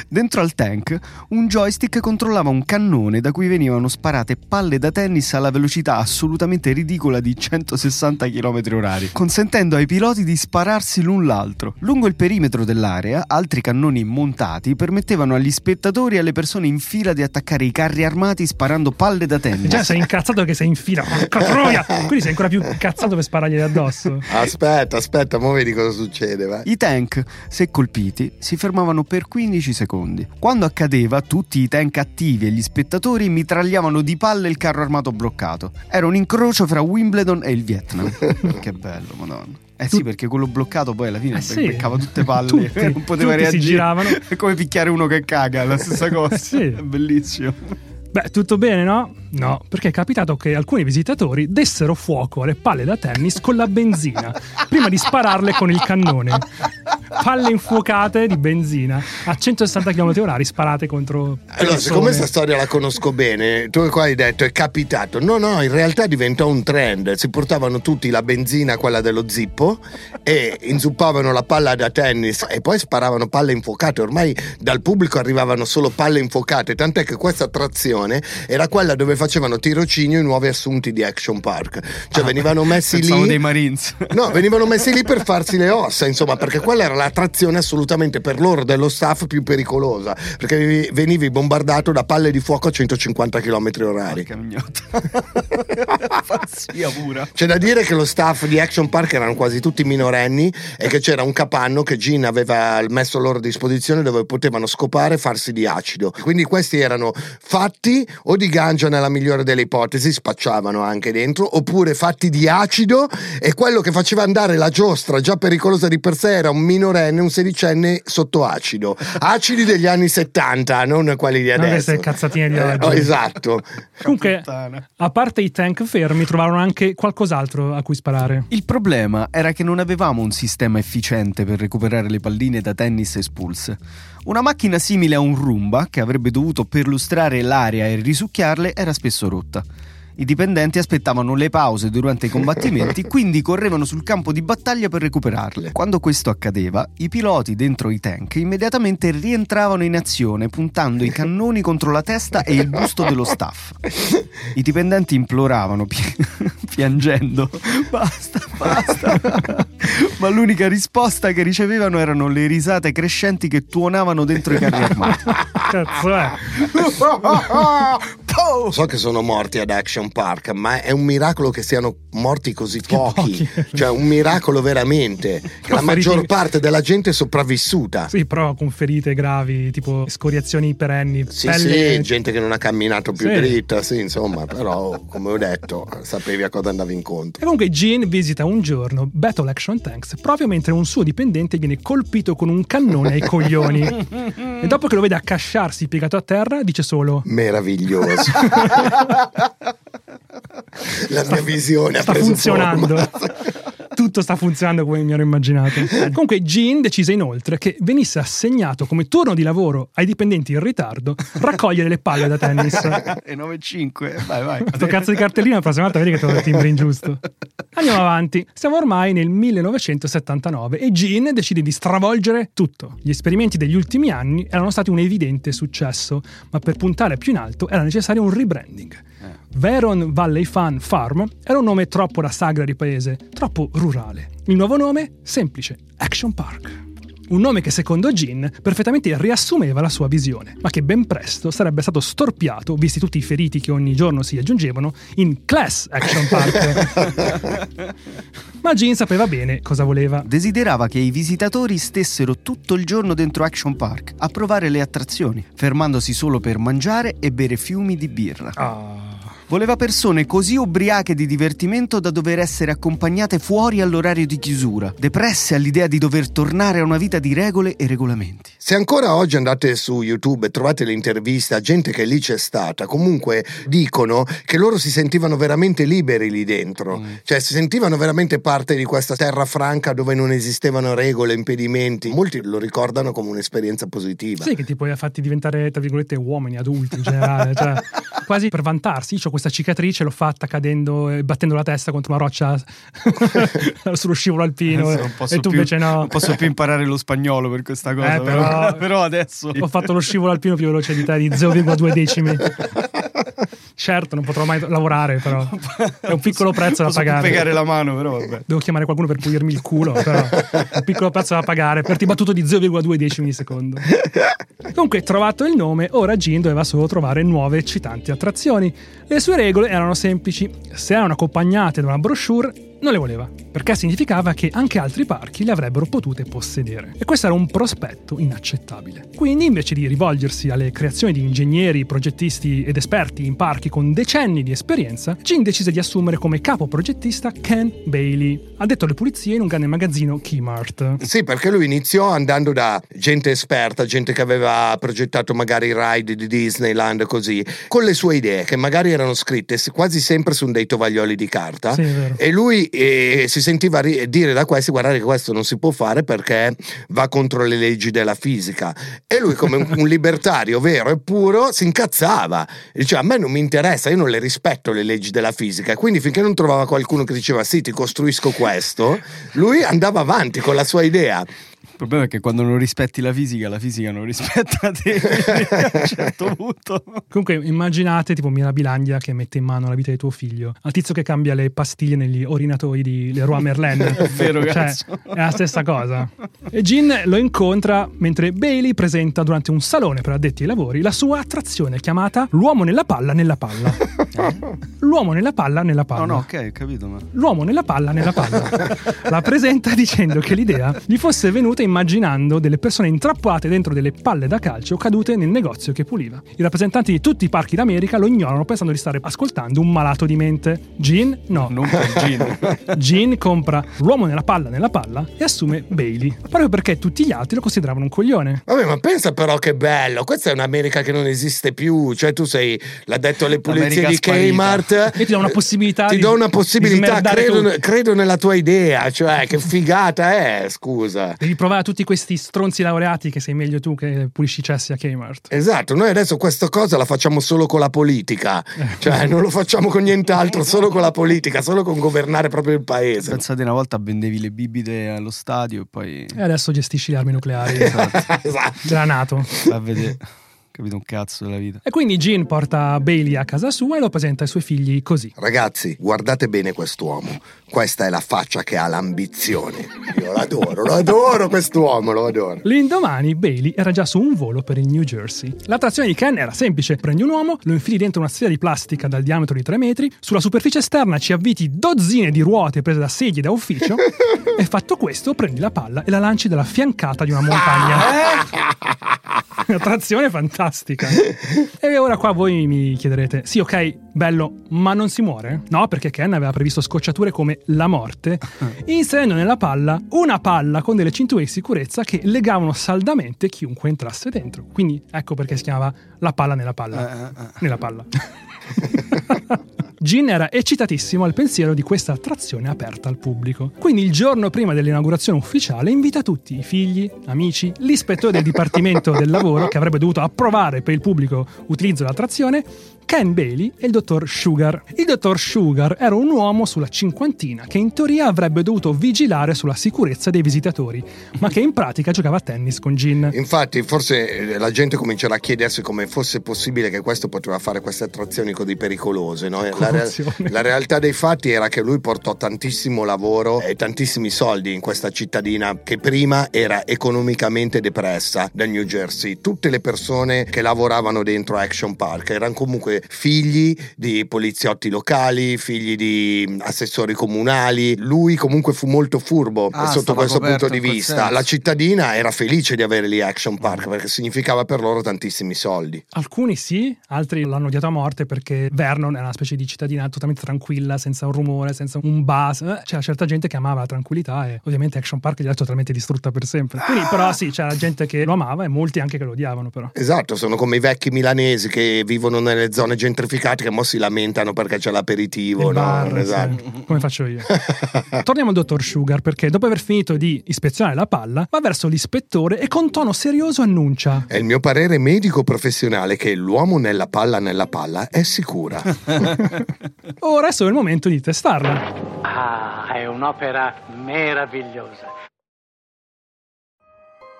Speaker 1: Dentro al tank, un joystick controllava un cannone da cui venivano sparate palle da tennis alla velocità assolutamente ridicola di 160 km/h, consentendo ai piloti di spararsi l'un l'altro. Lungo il perimetro dell'area, altri cannoni montati permettevano agli spettatori e alle persone in fila di attaccare i carri armati sparando palle da tennis.
Speaker 2: Già sei incazzato che sei in fila, porca troia! Quindi sei ancora più incazzato per sparargli addosso.
Speaker 3: Aspetta, aspetta, mo vedi cosa succede, vai.
Speaker 1: I tank, se colpiti, si fermavano per 15 secondi. Quando accadeva, tutti i tank attivi e gli spettatori mitragliavano di palle il carro armato bloccato. Era un incrocio fra Wimbledon e il Vietnam. che bello, madonna. Eh sì, perché quello bloccato poi alla fine
Speaker 2: Eh sì.
Speaker 1: beccava tutte palle
Speaker 2: Tutti,
Speaker 1: e non poteva
Speaker 2: tutti si
Speaker 1: reagire.
Speaker 2: giravano.
Speaker 1: È come picchiare uno che caga, è la stessa cosa.
Speaker 2: Sì.
Speaker 1: È bellissimo.
Speaker 2: Beh, tutto bene, no? No, perché è capitato che alcuni visitatori dessero fuoco alle palle da tennis con la benzina, prima di spararle con il cannone. Palle infuocate di benzina a 160 km/h sparate contro.
Speaker 3: Allora,
Speaker 2: persone.
Speaker 3: siccome questa storia la conosco bene, tu qua hai detto è capitato. No, no, in realtà diventò un trend. Si portavano tutti la benzina, quella dello zippo, e inzuppavano la palla da tennis e poi sparavano palle infuocate. Ormai dal pubblico arrivavano solo palle infuocate, tant'è che questa attrazione era quella dove facevano tirocinio i nuovi assunti di Action Park. Cioè venivano messi lì.
Speaker 1: dei Marines.
Speaker 3: No, venivano messi lì per farsi le ossa, insomma, perché quella era l'attrazione assolutamente per loro dello staff più pericolosa, perché venivi- bombardato da palle di fuoco a 150 km orari.
Speaker 1: Pazzia pura.
Speaker 3: C'è da dire che lo staff di Action Park erano quasi tutti minorenni e che c'era un capanno che Gin aveva messo a loro disposizione dove potevano scopare e farsi di acido. Quindi questi erano fatti o di ganja nella migliore delle ipotesi, spacciavano anche dentro, oppure fatti di acido e quello che faceva andare la giostra già pericolosa di per sé era un minorenne, un sedicenne sotto acido. Acidi degli anni 70, non quelli di adesso.
Speaker 2: queste cazzatine di
Speaker 3: Eh,
Speaker 2: oggi.
Speaker 3: oh, esatto.
Speaker 2: Comunque, a parte i tank fermi, trovarono anche qualcos'altro a cui sparare.
Speaker 1: Il problema era che non avevamo un sistema efficiente per recuperare le palline da tennis espulse. Una macchina simile a un Roomba, che avrebbe dovuto perlustrare l'area e risucchiarle, era spesso rotta. I dipendenti aspettavano le pause durante i combattimenti, quindi correvano sul campo di battaglia per recuperarle. Quando questo accadeva, i piloti dentro i tank immediatamente rientravano in azione puntando i cannoni contro la testa e il busto dello staff. I dipendenti imploravano, pi- piangendo, basta, basta. Ma l'unica risposta che ricevevano erano le risate crescenti che tuonavano dentro i carri armati.
Speaker 2: Cazzo è?
Speaker 3: So che sono morti ad Action Park, ma è un miracolo che siano morti così pochi.
Speaker 2: pochi.
Speaker 3: Cioè, un miracolo veramente. La maggior parte della gente è sopravvissuta.
Speaker 2: Sì, però con ferite gravi, tipo scoriazioni perenni,
Speaker 3: Sì,
Speaker 2: pelle...
Speaker 3: sì, gente che non ha camminato più
Speaker 2: Sì.
Speaker 3: dritta, sì, insomma, però, come ho detto, sapevi a cosa andavi
Speaker 2: E
Speaker 3: incontro.
Speaker 2: comunque Gene visita un giorno Battle Action Tanks proprio mentre un suo dipendente viene colpito con un cannone ai coglioni. e dopo che lo vede accasciarsi piegato a terra, dice solo:
Speaker 3: Meraviglioso. was. La mia visione ha
Speaker 2: Sta
Speaker 3: preso
Speaker 2: funzionando.
Speaker 3: forma.
Speaker 2: Tutto sta funzionando come mi ero immaginato. Comunque, Gene decise inoltre che venisse assegnato come turno di lavoro ai dipendenti in ritardo raccogliere le palle da tennis.
Speaker 1: e 9-5, vai, vai.
Speaker 2: Sto cazzo di cartellino la prossima volta vedi che te lo timbri ingiusto. Andiamo avanti. Siamo ormai nel 1979 e Gene decide di stravolgere tutto. Gli esperimenti degli ultimi anni erano stati un evidente successo, ma per puntare più in alto era necessario un rebranding. Veron Valley Fun Farm era un nome troppo da sagra di paese, troppo rurale. Il nuovo nome? Semplice, Action Park. Un nome che secondo Gin perfettamente riassumeva la sua visione, ma che ben presto sarebbe stato storpiato, visti tutti i feriti che ogni giorno si aggiungevano, in Class Action Park. ma Gin sapeva bene cosa voleva.
Speaker 1: Desiderava che i visitatori stessero tutto il giorno dentro Action Park a provare le attrazioni, fermandosi solo per mangiare e bere fiumi di birra.
Speaker 2: Ah.
Speaker 1: Voleva persone così ubriache di divertimento da dover essere accompagnate fuori all'orario di chiusura, depresse all'idea di dover tornare a una vita di regole e regolamenti.
Speaker 3: Se ancora oggi andate su YouTube e trovate le interviste a gente che lì c'è stata, comunque dicono che loro si sentivano veramente liberi lì dentro, cioè si sentivano veramente parte di questa terra franca dove non esistevano regole, impedimenti. Molti lo ricordano come un'esperienza positiva.
Speaker 2: Sì, che ti poi ha fatti diventare, tra virgolette, uomini, adulti in generale. cioè, quasi per vantarsi. Io ho questa cicatrice, l'ho fatta cadendo e battendo la testa contro una roccia sullo scivolo alpino.
Speaker 1: Posso
Speaker 2: e tu
Speaker 1: più-
Speaker 2: invece no.
Speaker 1: Non posso più imparare lo spagnolo per questa cosa.
Speaker 2: Eh,
Speaker 1: però,
Speaker 2: però-
Speaker 1: però adesso.
Speaker 2: Ho fatto lo scivolo alpino più veloce di te di 0,2 decimi. Certo, non potrò mai lavorare, però è un piccolo prezzo da pagare.
Speaker 1: piegare la mano, però vabbè.
Speaker 2: Devo chiamare qualcuno per pulirmi il culo, però un piccolo prezzo da pagare per ti battuto di 0,2 decimi di secondo. Comunque, trovato il nome, ora Gin doveva solo trovare nuove eccitanti attrazioni. Le sue regole erano semplici: se erano accompagnate da una brochure, non le voleva, perché significava che anche altri parchi le avrebbero potute possedere. E questo era un prospetto inaccettabile. Quindi, invece di rivolgersi alle creazioni di ingegneri, progettisti ed esperti in parchi con decenni di esperienza, Gene decise di assumere come capo progettista Ken Bailey, addetto alle pulizie in un grande magazzino Kmart.
Speaker 3: Sì, perché lui iniziò andando da gente esperta, gente che aveva progettato magari i ride di Disneyland, così, con le sue idee, che magari erano scritte quasi sempre su dei tovaglioli di carta.
Speaker 2: Sì.
Speaker 3: E lui eh, si sentiva ri- dire da questi: guardate che questo non si può fare perché va contro le leggi della fisica. E lui, come un, un libertario vero e puro, si incazzava. Diceva: A me non mi interessa, io non le rispetto le leggi della fisica. Quindi, finché non trovava qualcuno che diceva: Sì, ti costruisco questo, lui andava avanti con la sua idea.
Speaker 1: Il problema è che quando non rispetti la fisica, la fisica non rispetta te. quindi a un certo punto.
Speaker 2: Comunque, immaginate tipo Mirabilandia che mette in mano la vita di tuo figlio, al tizio che cambia le pastiglie negli orinatoi di Leroy Merlin.
Speaker 1: È vero,
Speaker 2: Cioè, è la stessa cosa. E Gin lo incontra mentre Bailey presenta durante un salone per addetti ai lavori la sua attrazione chiamata L'uomo nella palla nella palla. L'uomo nella palla nella palla.
Speaker 1: No, no, ok, ho capito, ma.
Speaker 2: L'uomo nella palla nella palla. La presenta dicendo che l'idea gli fosse venuta immaginando delle persone intrappolate dentro delle palle da calcio cadute nel negozio che puliva. I rappresentanti di tutti i parchi d'America lo ignorano pensando di stare ascoltando un malato di mente. Gene? No.
Speaker 1: Non per Gin.
Speaker 2: Gene compra l'uomo nella palla nella palla e assume Bailey, proprio perché tutti gli altri lo consideravano un coglione.
Speaker 3: Vabbè, ma pensa però che bello, questa è un'America che non esiste più, cioè tu sei l'addetto alle pulizie di. Kmart.
Speaker 2: Io ti do una possibilità
Speaker 3: Ti
Speaker 2: di-
Speaker 3: do una possibilità, credo, credo nella tua idea, cioè che figata è, scusa.
Speaker 2: Devi provare a tutti questi stronzi laureati che sei meglio tu che pulisci i cessi a Kmart.
Speaker 3: Esatto, noi adesso questa cosa la facciamo solo con la politica, cioè non lo facciamo con nient'altro, solo con la politica, solo con governare proprio il paese.
Speaker 1: Pensate una volta vendevi le bibite allo stadio e poi
Speaker 2: E adesso gestisci le armi nucleari
Speaker 3: Esatto.
Speaker 2: della NATO.
Speaker 1: a vedere. Capito un cazzo della vita.
Speaker 2: E quindi Gene porta Bailey a casa sua e lo presenta ai suoi figli così.
Speaker 3: Ragazzi, guardate bene quest'uomo. Questa è la faccia che ha l'ambizione. Io l'adoro, lo adoro quest'uomo, lo adoro.
Speaker 2: L'indomani Bailey era già su un volo per il New Jersey. L'attrazione di Ken era semplice: prendi un uomo, lo infili dentro una sfera di plastica dal diametro di 3 metri, sulla superficie esterna ci avviti dozzine di ruote prese da sedie da ufficio, e fatto questo prendi la palla e la lanci dalla fiancata di una montagna. Un'attrazione fantastica. E ora qua voi mi chiederete: sì, ok, bello, ma non si muore? No, perché Ken aveva previsto scocciature come la morte, inserendo nella palla una palla con delle cinture di sicurezza che legavano saldamente chiunque entrasse dentro. Quindi ecco perché si chiamava la palla nella palla. Nella palla. Gin era eccitatissimo al pensiero di questa attrazione aperta al pubblico. Quindi il giorno prima dell'inaugurazione ufficiale invita tutti i figli, amici, l'ispettore del Dipartimento del Lavoro che avrebbe dovuto approvare per il pubblico l'utilizzo dell'attrazione, Ken Bailey e il dottor Sugar. Il dottor Sugar era un uomo sulla cinquantina che in teoria avrebbe dovuto vigilare sulla sicurezza dei visitatori, ma che in pratica giocava a tennis con Gin.
Speaker 3: Infatti, forse eh, la gente comincerà a chiedersi come fosse possibile che questo poteva fare queste attrazioni così pericolose. no? La, rea- la realtà dei fatti era che lui portò tantissimo lavoro e tantissimi soldi in questa cittadina che prima era economicamente depressa da New Jersey. Tutte le persone che lavoravano dentro Action Park erano comunque figli di poliziotti locali, figli di assessori comunali. Lui comunque fu molto furbo
Speaker 1: Ah,
Speaker 3: sotto questo punto di vista.
Speaker 1: senso.
Speaker 3: La cittadina era felice di avere lì Action Park perché significava per loro tantissimi soldi.
Speaker 2: Alcuni sì, altri l'hanno odiato a morte perché Vernon era una specie di cittadina totalmente tranquilla, senza un rumore, senza un buzz. Eh, C'era certa gente che amava la tranquillità e ovviamente Action Park gliel'ha totalmente distrutta per sempre. Quindi però sì, c'era gente che lo amava e molti anche che lo odiavano però.
Speaker 3: Esatto, sono come i vecchi milanesi che vivono nelle zone gentrificate che mo si lamentano perché c'è l'aperitivo.
Speaker 2: Il
Speaker 3: no?
Speaker 2: bar, sì,
Speaker 3: esatto.
Speaker 2: come faccio io. Torniamo al dottor Sugar perché dopo aver finito di ispezionare la palla va verso l'ispettore e con tono serioso annuncia
Speaker 3: È il mio parere medico professionale che l'uomo nella palla nella palla è sicura.
Speaker 2: Ora è solo il momento di testarla.
Speaker 5: Ah, è un'opera meravigliosa.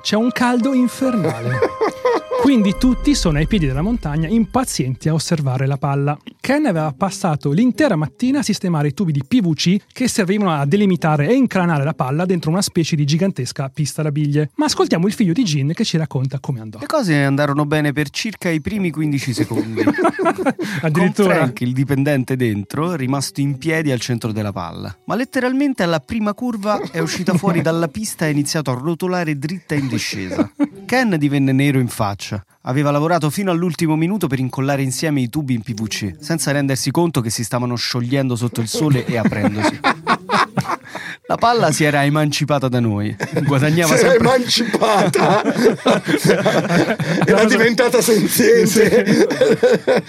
Speaker 2: C'è un caldo infernale. Quindi tutti sono ai piedi della montagna impazienti a osservare la palla. Ken aveva passato l'intera mattina a sistemare i tubi di PVC che servivano a delimitare e incranare la palla dentro una specie di gigantesca pista da biglie. Ma ascoltiamo il figlio di Gin che ci racconta come andò.
Speaker 1: Le cose andarono bene per circa i primi 15 secondi. Con
Speaker 2: Addirittura.
Speaker 1: Frank, il dipendente dentro, rimasto in piedi al centro della palla. Ma letteralmente alla prima curva è uscita fuori dalla pista e ha iniziato a rotolare dritta in discesa. Ken divenne nero in faccia. Aveva lavorato fino all'ultimo minuto per incollare insieme i tubi in PVC, senza rendersi conto che si stavano sciogliendo sotto il sole e aprendosi. La palla si era emancipata da noi. Guadagnava
Speaker 3: Si era
Speaker 1: sempre
Speaker 3: emancipata, era diventata senziente.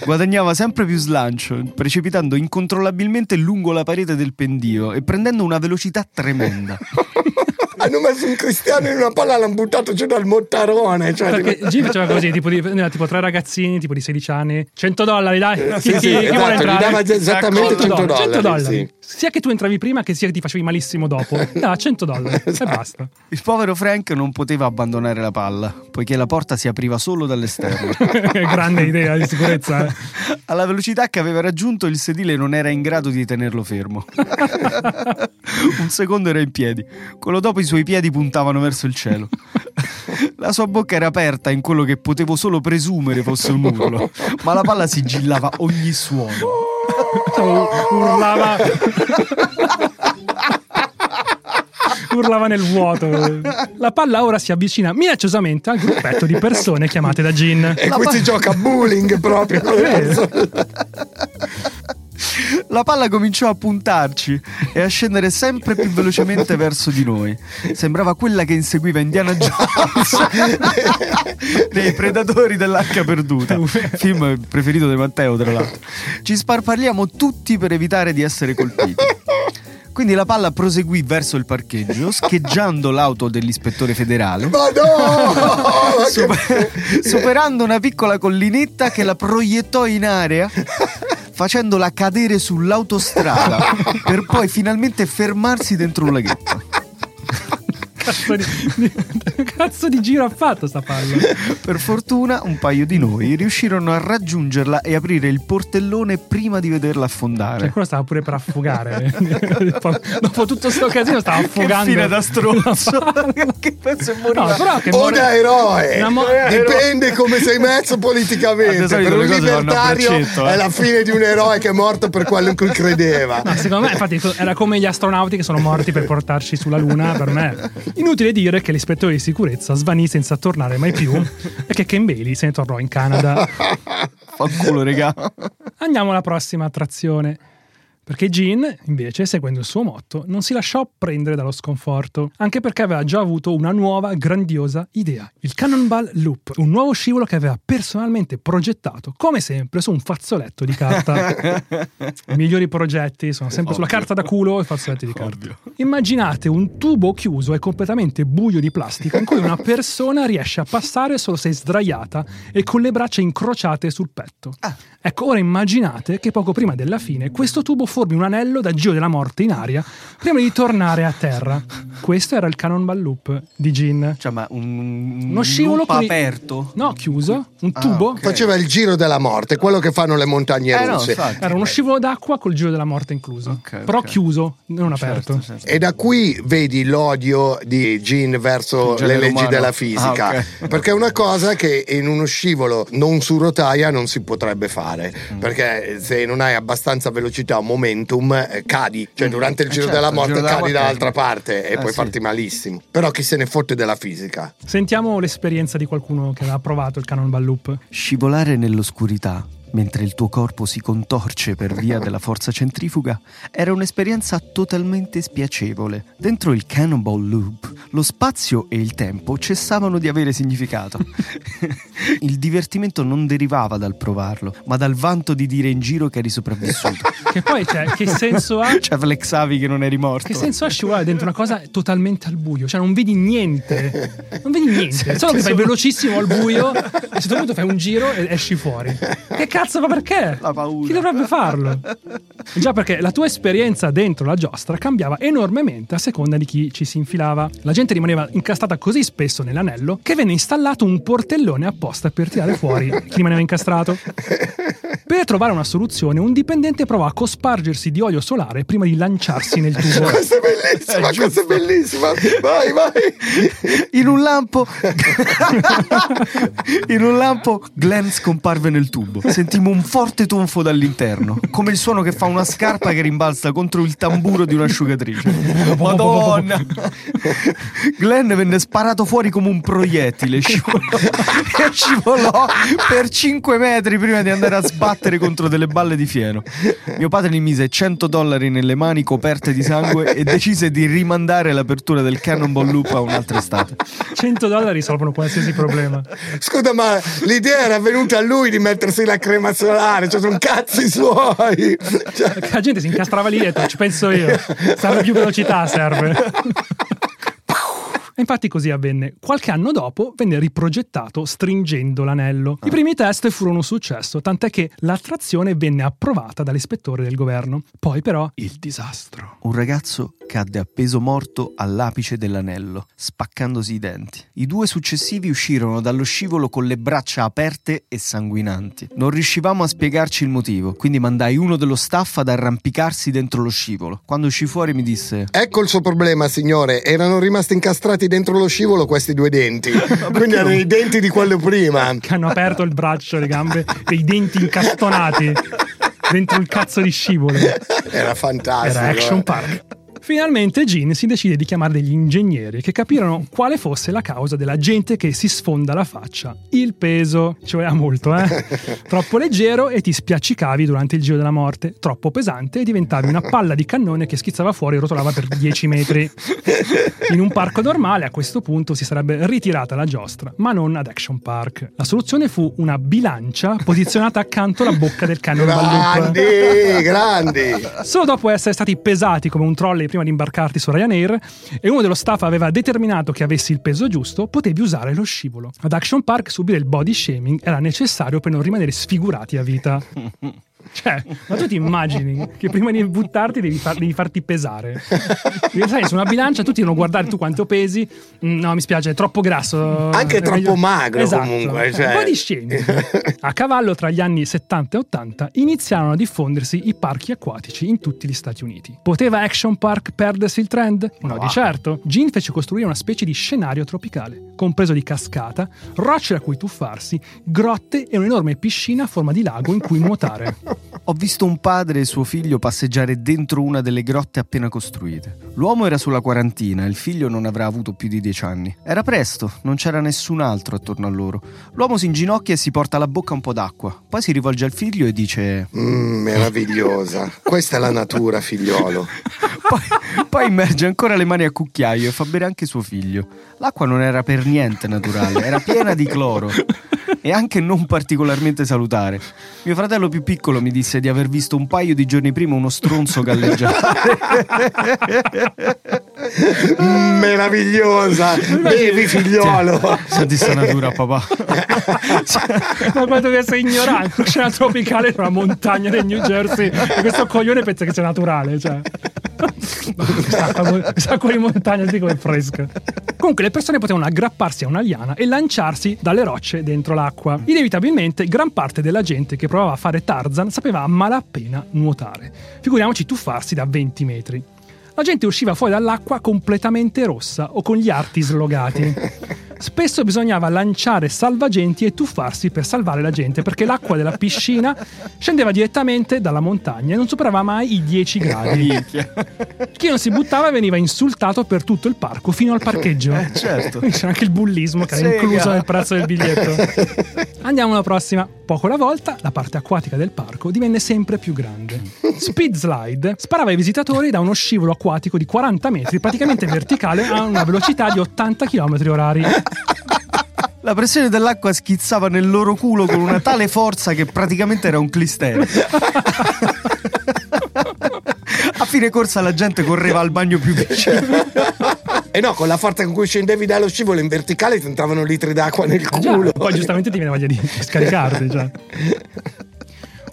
Speaker 1: Guadagnava sempre più slancio, precipitando incontrollabilmente lungo la parete del pendio e prendendo una velocità tremenda.
Speaker 3: Hanno messo un cristiano in una palla e l'hanno buttato giù dal mottarone. Cioè,
Speaker 2: Perché Jim faceva così, tipo, di, tipo tre ragazzini, tipo di 16 anni, 100 dollari, dai, chi,
Speaker 3: sì,
Speaker 2: chi-
Speaker 3: sì,
Speaker 2: chi
Speaker 3: esatto,
Speaker 2: vuole
Speaker 3: gli
Speaker 2: entrare?
Speaker 3: dava esattamente 100
Speaker 2: 100
Speaker 3: dollari,
Speaker 2: dollari.
Speaker 3: sì.
Speaker 2: Sia che tu entravi prima che sia che ti facevi malissimo dopo. Da 100 dollari
Speaker 3: Esatto.
Speaker 2: e basta.
Speaker 1: Il povero Frank non poteva abbandonare la palla, poiché la porta si apriva solo dall'esterno.
Speaker 2: Grande idea di sicurezza. eh.
Speaker 1: Alla velocità che aveva raggiunto, il sedile non era in grado di tenerlo fermo. Un secondo era in piedi, quello dopo i suoi piedi puntavano verso il cielo. La sua bocca era aperta in quello che potevo solo presumere fosse un urlo, ma la palla sigillava ogni suono.
Speaker 2: Urlava. Urlava nel vuoto. La palla ora si avvicina minacciosamente al gruppetto di persone chiamate da Gin.
Speaker 3: E qui si gioca a bowling proprio.
Speaker 1: La palla cominciò a puntarci e a scendere sempre più velocemente verso di noi. Sembrava quella che inseguiva Indiana Jones nei Predatori dell'Arca Perduta, film preferito di Matteo, tra l'altro. Ci sparpagliamo tutti per evitare di essere colpiti. Quindi la palla proseguì verso il parcheggio, scheggiando l'auto dell'ispettore federale.
Speaker 3: Ma no!
Speaker 1: Super- superando una piccola collinetta che la proiettò in area facendola cadere sull'autostrada per poi finalmente fermarsi dentro un laghetto.
Speaker 2: Cazzo di, di- cazzo di giro ha fatto sta palla?
Speaker 1: Per fortuna un paio di noi riuscirono a raggiungerla e aprire il portellone prima di vederla
Speaker 2: Cioè,
Speaker 1: affondare.
Speaker 2: quello stava pure per affogare. Dopo tutto sto casino stava
Speaker 1: Che
Speaker 2: affogando.
Speaker 1: fine da stronzo! che
Speaker 2: No,
Speaker 1: moriva.
Speaker 2: però che
Speaker 3: O
Speaker 2: muore-
Speaker 3: da eroe,
Speaker 2: mo-
Speaker 3: dipende come sei messo politicamente.
Speaker 1: Solito
Speaker 3: Per un libertario
Speaker 1: eh.
Speaker 3: è la fine di un eroe che è morto per quello in cui credeva.
Speaker 2: No, secondo me, infatti, era come gli astronauti che sono morti per portarci sulla Luna. Per me, inutile dire che l'ispettore di sicurezza svanì senza tornare mai più e che Ken Bailey se ne tornò in Canada.
Speaker 1: Fanculo, regà.
Speaker 2: Andiamo alla prossima attrazione. Perché Jean, invece, seguendo il suo motto, non si lasciò prendere dallo sconforto, anche perché aveva già avuto una nuova grandiosa idea, il Cannonball Loop, un nuovo scivolo che aveva personalmente progettato, come sempre, su un fazzoletto di carta. I migliori progetti sono sempre sulla carta da culo e fazzoletti di carta. Immaginate un tubo chiuso e completamente buio di plastica in cui una persona riesce a passare solo se è sdraiata e con le braccia incrociate sul petto. Ecco, ora immaginate che poco prima della fine questo tubo formi un anello da giro della morte in aria prima di tornare a terra. Questo era il Cannonball Loop di Gin.
Speaker 1: Cioè, ma un,
Speaker 2: Uno scivolo
Speaker 1: loop
Speaker 2: con i-
Speaker 1: aperto?
Speaker 2: No, chiuso, un tubo.
Speaker 1: ok.
Speaker 3: Faceva il giro della morte, quello che fanno le montagne
Speaker 1: Eh, no,
Speaker 3: russe.
Speaker 1: infatti.
Speaker 2: Era uno scivolo d'acqua col giro della morte incluso.
Speaker 1: Ok,
Speaker 2: Però
Speaker 1: ok.
Speaker 2: chiuso, non aperto.
Speaker 1: Certo, certo.
Speaker 3: E da qui vedi l'odio di Gene verso
Speaker 1: Il genere
Speaker 3: le leggi
Speaker 1: umano.
Speaker 3: della fisica.
Speaker 1: Ah, ok.
Speaker 3: Perché è una cosa che in uno scivolo non su rotaia non si potrebbe fare.
Speaker 1: Mm.
Speaker 3: Perché se non hai abbastanza velocità o momentum, eh, cadi. Cioè, durante il
Speaker 1: Eh,
Speaker 3: giro
Speaker 1: certo,
Speaker 3: della morte
Speaker 1: giro della
Speaker 3: cadi
Speaker 1: morte-
Speaker 3: dall'altra parte e
Speaker 1: Eh,
Speaker 3: puoi
Speaker 1: sì.
Speaker 3: farti malissimo. Però chi se ne fotte della fisica?
Speaker 2: Sentiamo l'esperienza di qualcuno che aveva provato il Cannonball Loop.
Speaker 1: Scivolare nell'oscurità mentre il tuo corpo si contorce per via della forza centrifuga era un'esperienza totalmente spiacevole. Dentro il Cannonball Loop lo spazio e il tempo cessavano di avere significato. il divertimento non derivava dal provarlo, ma dal vanto di dire in giro che eri sopravvissuto.
Speaker 2: Che poi, cioè, che senso ha?
Speaker 1: cioè flexavi che non eri morto.
Speaker 2: Che senso ha scivolare dentro una cosa totalmente al buio? Cioè, non vedi niente. Non vedi niente. Solo che fai velocissimo al buio e a un certo punto fai un giro e esci fuori. Che cazzo, ma perché?
Speaker 1: La paura.
Speaker 2: Chi dovrebbe farlo? Già perché la tua esperienza dentro la giostra cambiava enormemente a seconda di chi ci si infilava. La gente rimaneva incastrata così spesso nell'anello che venne installato un portellone apposta per tirare fuori chi rimaneva incastrato. Per trovare una soluzione, un dipendente prova a cospargersi di olio solare prima di lanciarsi nel tubo.
Speaker 3: Questa è bellissima,
Speaker 1: È
Speaker 3: questa è bellissima. Vai, vai.
Speaker 1: In un lampo In un lampo Glenn scomparve nel tubo. Sentimmo un forte tonfo dall'interno, come il suono che fa una scarpa che rimbalza contro il tamburo di un'asciugatrice. Madonna! Glenn venne sparato fuori come un proiettile, scivolò, e scivolò per 5 metri prima di andare a sbattere contro delle balle di fieno. Mio padre gli mise 100 dollari nelle mani coperte di sangue e decise di rimandare l'apertura del Cannonball Loop a un'altra estate.
Speaker 2: 100 dollari risolvono qualsiasi problema.
Speaker 3: Scusa, ma l'idea era venuta a lui di mettersi la crema solare, cioè sono cazzi suoi. Cioè,
Speaker 2: la gente si incastrava lì e ci penso io. Serve più velocità, serve. E infatti così avvenne. Qualche anno dopo venne riprogettato stringendo l'anello. I primi test furono un successo, tant'è che l'attrazione venne approvata dall'ispettore del governo. Poi però il disastro.
Speaker 1: Un ragazzo cadde appeso morto all'apice dell'anello, spaccandosi i denti. I due successivi uscirono dallo scivolo con le braccia aperte e sanguinanti. Non riuscivamo a spiegarci il motivo, quindi mandai uno dello staff ad arrampicarsi dentro lo scivolo. Quando uscì fuori mi disse:
Speaker 3: ecco il suo problema, signore. Erano rimasti incastrati dentro lo scivolo questi due denti. Quindi erano i denti di quello prima.
Speaker 2: Che hanno aperto il braccio, le gambe, dei denti incastonati dentro il cazzo di scivolo.
Speaker 3: Era fantastico.
Speaker 2: Era Action Park. Finalmente Gene si decide di chiamare degli ingegneri che capirono quale fosse la causa della gente che si sfonda la faccia. Il peso, ci voleva molto, eh? Troppo leggero e ti spiaccicavi durante il giro della morte. Troppo pesante e diventavi una palla di cannone che schizzava fuori e rotolava per 10 metri. In un parco normale a questo punto si sarebbe ritirata la giostra, ma non ad Action Park. La soluzione fu una bilancia posizionata accanto alla bocca del cannone
Speaker 3: Grandi, grandi.
Speaker 2: Solo dopo essere stati pesati come un trolley prima di imbarcarti su Ryanair e uno dello staff aveva determinato che avessi il peso giusto, potevi usare lo scivolo. Ad Action Park subire il body shaming era necessario per non rimanere sfigurati a vita. Cioè, ma tu ti immagini che prima di buttarti devi, far- devi farti pesare? Sai, su una bilancia tutti devono guardare tu quanto pesi. Mm, No, mi spiace, è troppo grasso.
Speaker 3: Anche
Speaker 2: È
Speaker 3: troppo
Speaker 2: meglio-
Speaker 3: magro,
Speaker 2: Esatto.
Speaker 3: comunque, cioè.
Speaker 2: Body shaming. A cavallo tra gli anni 70 e 80 iniziarono a diffondersi i parchi acquatici in tutti gli Stati Uniti. Poteva Action Park perdersi il trend? No, di certo. Gene fece costruire una specie di scenario tropicale, compreso di cascata, rocce da cui tuffarsi, grotte e un'enorme piscina a forma di lago in cui nuotare.
Speaker 1: Ho visto un padre e suo figlio passeggiare dentro una delle grotte appena costruite. L'uomo era sulla quarantina, il figlio non avrà avuto più di dieci anni. Era presto, non c'era nessun altro attorno a loro. L'uomo si inginocchia e si porta alla bocca un po' d'acqua. Poi si rivolge al figlio e dice:
Speaker 3: Mm, meravigliosa. Questa è la natura, figliolo.
Speaker 1: poi, poi immerge ancora le mani a cucchiaio e fa bere anche suo figlio. L'acqua non era per niente naturale, era piena di cloro e anche non particolarmente salutare. Mio fratello più piccolo mi disse di aver visto un paio di giorni prima uno stronzo galleggiare.
Speaker 3: Meravigliosa. Bevi, figliolo.
Speaker 1: Senti sta natura, papà.
Speaker 2: Ma quanto che sei ignorante, scena tropicale tra una montagna del New Jersey e questo coglione pensa che sia naturale, cioè. Acqua di montagna sì come è fresca. Comunque le persone potevano aggrapparsi a una liana e lanciarsi dalle rocce dentro l'acqua. Inevitabilmente gran parte della gente che provava a fare Tarzan sapeva a malapena nuotare. Figuriamoci tuffarsi da 20 metri. La gente usciva fuori dall'acqua completamente rossa o con gli arti slogati. Spesso bisognava lanciare salvagenti e tuffarsi per salvare la gente perché l'acqua della piscina scendeva direttamente dalla montagna e non superava mai i 10 gradi. Chi non si buttava veniva insultato per tutto il parco fino al parcheggio.
Speaker 1: certo.
Speaker 2: Quindi c'era anche il bullismo che era incluso nel prezzo del biglietto. Andiamo alla prossima. Poco alla volta, la parte acquatica del parco divenne sempre più grande. Speed Slide sparava ai visitatori da uno scivolo acquatico di 40 metri, praticamente verticale, a una velocità di 80 km orari.
Speaker 1: La pressione dell'acqua schizzava nel loro culo con una tale forza che praticamente era un clistero. A fine corsa la gente correva al bagno più vicino.
Speaker 3: E no, con la forza con cui scendevi dallo scivolo in verticale ti entravano litri d'acqua nel
Speaker 2: Già,
Speaker 3: culo.
Speaker 2: poi giustamente ti viene voglia di scaricarti. Cioè.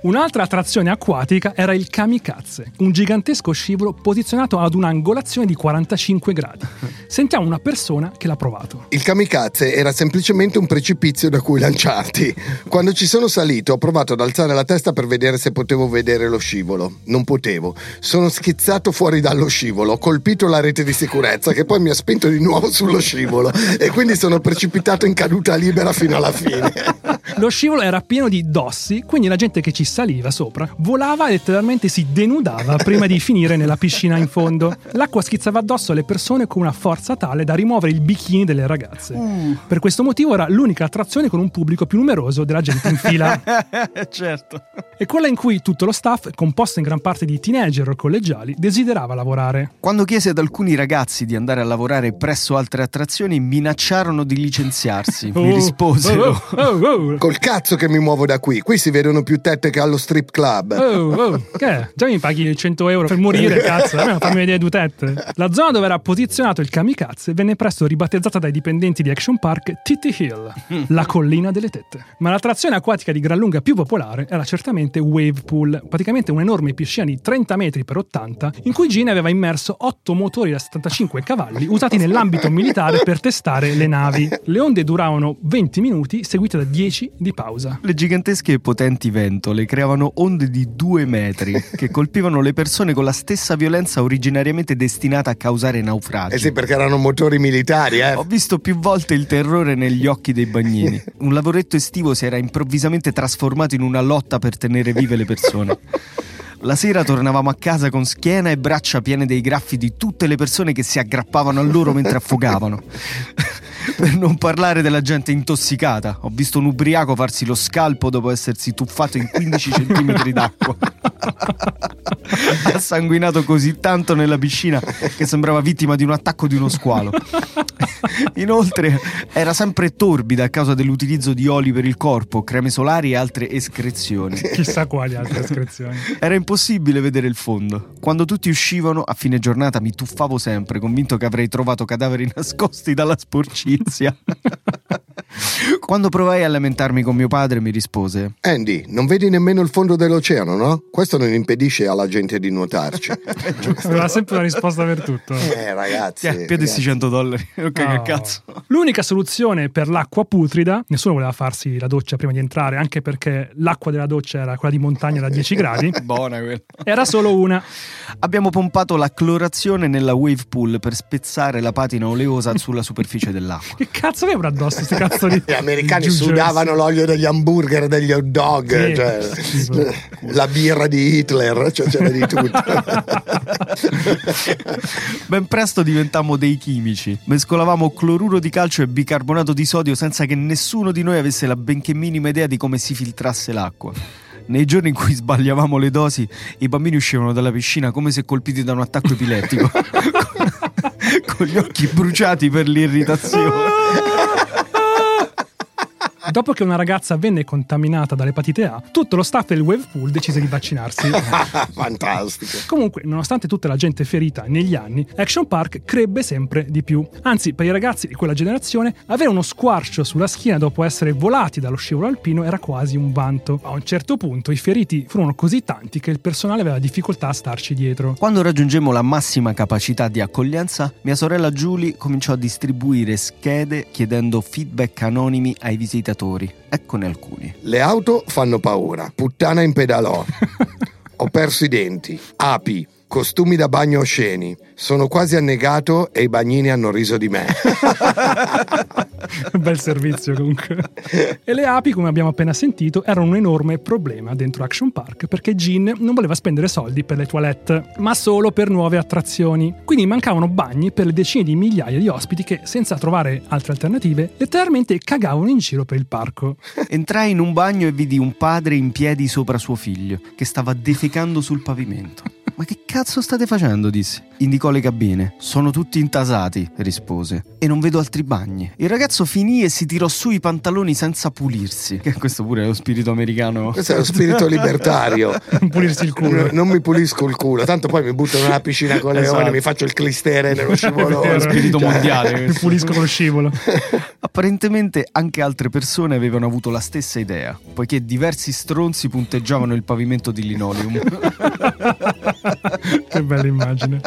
Speaker 2: Un'altra attrazione acquatica era il kamikaze, un gigantesco scivolo posizionato ad un'angolazione di 45 gradi. Sentiamo una persona che l'ha provato.
Speaker 3: Il kamikaze era semplicemente un precipizio da cui lanciarti. Quando ci sono salito ho provato ad alzare la testa per vedere se potevo vedere lo scivolo. Non potevo. Sono schizzato fuori dallo scivolo, ho colpito la rete di sicurezza che poi mi ha spinto di nuovo sullo scivolo e quindi sono precipitato in caduta libera fino alla fine.
Speaker 2: Lo scivolo era pieno di dossi, quindi la gente che ci saliva sopra volava e letteralmente si denudava prima di finire nella piscina in fondo. L'acqua schizzava addosso alle persone con una forza tale da rimuovere il bikini delle ragazze. Per questo motivo era l'unica attrazione con un pubblico più numeroso della gente in fila.
Speaker 1: certo.
Speaker 2: e quella in cui tutto lo staff, composto in gran parte di teenager o collegiali, desiderava lavorare.
Speaker 1: Quando chiesi ad alcuni ragazzi di andare a lavorare presso altre attrazioni, minacciarono di licenziarsi. Mi
Speaker 2: Oh,
Speaker 1: risposero.
Speaker 2: Oh, oh, oh,
Speaker 3: Col cazzo che mi muovo da qui. Qui si vedono più tette che allo strip club.
Speaker 2: Oh, oh, che? Già mi paghi 100 euro per morire, cazzo, almeno fammi vedere due tette. La zona dove era posizionato il kamikaze venne presto ribattezzata dai dipendenti di Action Park Titty Hill, la collina delle tette. Ma l'attrazione acquatica di gran lunga più popolare era certamente Wave Pool, praticamente un'enorme piscina di 30 metri per 80, in cui Gene aveva immerso 8 motori da 75 cavalli usati nell'ambito militare per testare le navi. Le onde duravano 20 minuti, seguite da 10 di pausa.
Speaker 1: Le gigantesche e potenti ventole creavano onde di due metri che colpivano le persone con la stessa violenza originariamente destinata a causare naufragi.
Speaker 3: Eh sì, perché erano motori militari, eh.
Speaker 1: Ho visto più volte il terrore negli occhi dei bagnini. Un lavoretto estivo si era improvvisamente trasformato in una lotta per tenere vive le persone. La sera tornavamo a casa con schiena e braccia piene dei graffi di tutte le persone che si aggrappavano a loro mentre affogavano. Per non parlare della gente intossicata. Ho visto un ubriaco farsi lo scalpo dopo essersi tuffato in 15 centimetri d'acqua. ha sanguinato così tanto nella piscina che sembrava vittima di un attacco di uno squalo. Inoltre era sempre torbida a causa dell'utilizzo di oli per il corpo, creme solari e altre escrezioni.
Speaker 2: Chissà quali altre iscrizioni.
Speaker 1: Era impossibile vedere il fondo. Quando tutti uscivano, a fine giornata mi tuffavo sempre, convinto che avrei trovato cadaveri nascosti dalla Justitia. Quando provai a lamentarmi con mio padre, mi rispose:
Speaker 3: Andy, non vedi nemmeno il fondo dell'oceano, no? Questo non impedisce alla gente di nuotarci.
Speaker 2: Aveva sempre una risposta per tutto.
Speaker 3: eh, ragazzi.
Speaker 1: Tiè, più di
Speaker 3: ragazzi.
Speaker 1: 600 dollari. Ok,
Speaker 2: No.
Speaker 1: che cazzo.
Speaker 2: L'unica soluzione per l'acqua putrida, nessuno voleva farsi la doccia prima di entrare, anche perché l'acqua della doccia era quella di montagna da 10 gradi,
Speaker 1: Buona quella.
Speaker 2: era solo una.
Speaker 1: Abbiamo pompato la clorazione nella wave pool per spezzare la patina oleosa sulla superficie dell'acqua.
Speaker 2: Che cazzo avevano addosso sti cazzo di
Speaker 3: Gli americani sudavano l'olio degli hamburger degli hot dog,
Speaker 2: Sì,
Speaker 3: cioè, la birra di Hitler, cioè c'era di tutto.
Speaker 1: Ben presto diventammo dei chimici. Mescolavamo cloruro di calcio e bicarbonato di sodio senza che nessuno di noi avesse la benché minima idea di come si filtrasse l'acqua. Nei giorni in cui sbagliavamo le dosi, i bambini uscivano dalla piscina come se colpiti da un attacco epilettico, con gli occhi bruciati per l'irritazione.
Speaker 2: Dopo che una ragazza venne contaminata dall'epatite A, tutto lo staff del Wave Pool decise di vaccinarsi.
Speaker 3: Fantastico.
Speaker 2: Comunque, nonostante tutta la gente ferita negli anni, Action Park crebbe sempre di più. Anzi, per i ragazzi di quella generazione, avere uno squarcio sulla schiena dopo essere volati dallo scivolo alpino era quasi un vanto. A un certo punto i feriti furono così tanti che il personale aveva difficoltà a starci dietro.
Speaker 1: Quando raggiungemmo la massima capacità di accoglienza, mia sorella Julie cominciò a distribuire schede chiedendo feedback anonimi ai visitatori. Eccone alcuni.
Speaker 3: Le auto fanno paura. Puttana in pedalò. Ho perso i denti. Api. Costumi da bagno osceni. Sono quasi annegato e i bagnini hanno riso di me.
Speaker 2: Bel servizio comunque. E le api, come abbiamo appena sentito, erano un enorme problema dentro Action Park perché Gin non voleva spendere soldi per le toilette, ma solo per nuove attrazioni. Quindi mancavano bagni per le decine di migliaia di ospiti che, senza trovare altre alternative, letteralmente cagavano in giro per il parco.
Speaker 1: Entrai in un bagno e vidi un padre in piedi sopra suo figlio, che stava defecando sul pavimento. Ma che cazzo state facendo? disse. Indicò le cabine. Sono tutti intasati, rispose. E non vedo altri bagni. Il ragazzo finì e si tirò su i pantaloni senza pulirsi. Che questo pure è lo spirito americano.
Speaker 3: Questo è lo spirito libertario.
Speaker 2: Non pulirsi il culo.
Speaker 3: N- non mi pulisco il culo, tanto poi mi butto nella piscina con le
Speaker 1: Esatto.
Speaker 3: leoni, mi faccio il clistere nello
Speaker 2: È
Speaker 3: scivolone.
Speaker 2: vero.
Speaker 1: spirito
Speaker 3: Cioè,
Speaker 1: mondiale.
Speaker 2: Mi pulisco lo scivolo.
Speaker 1: Apparentemente anche altre persone avevano avuto la stessa idea, poiché diversi stronzi punteggiavano il pavimento di linoleum.
Speaker 2: che bella immagine.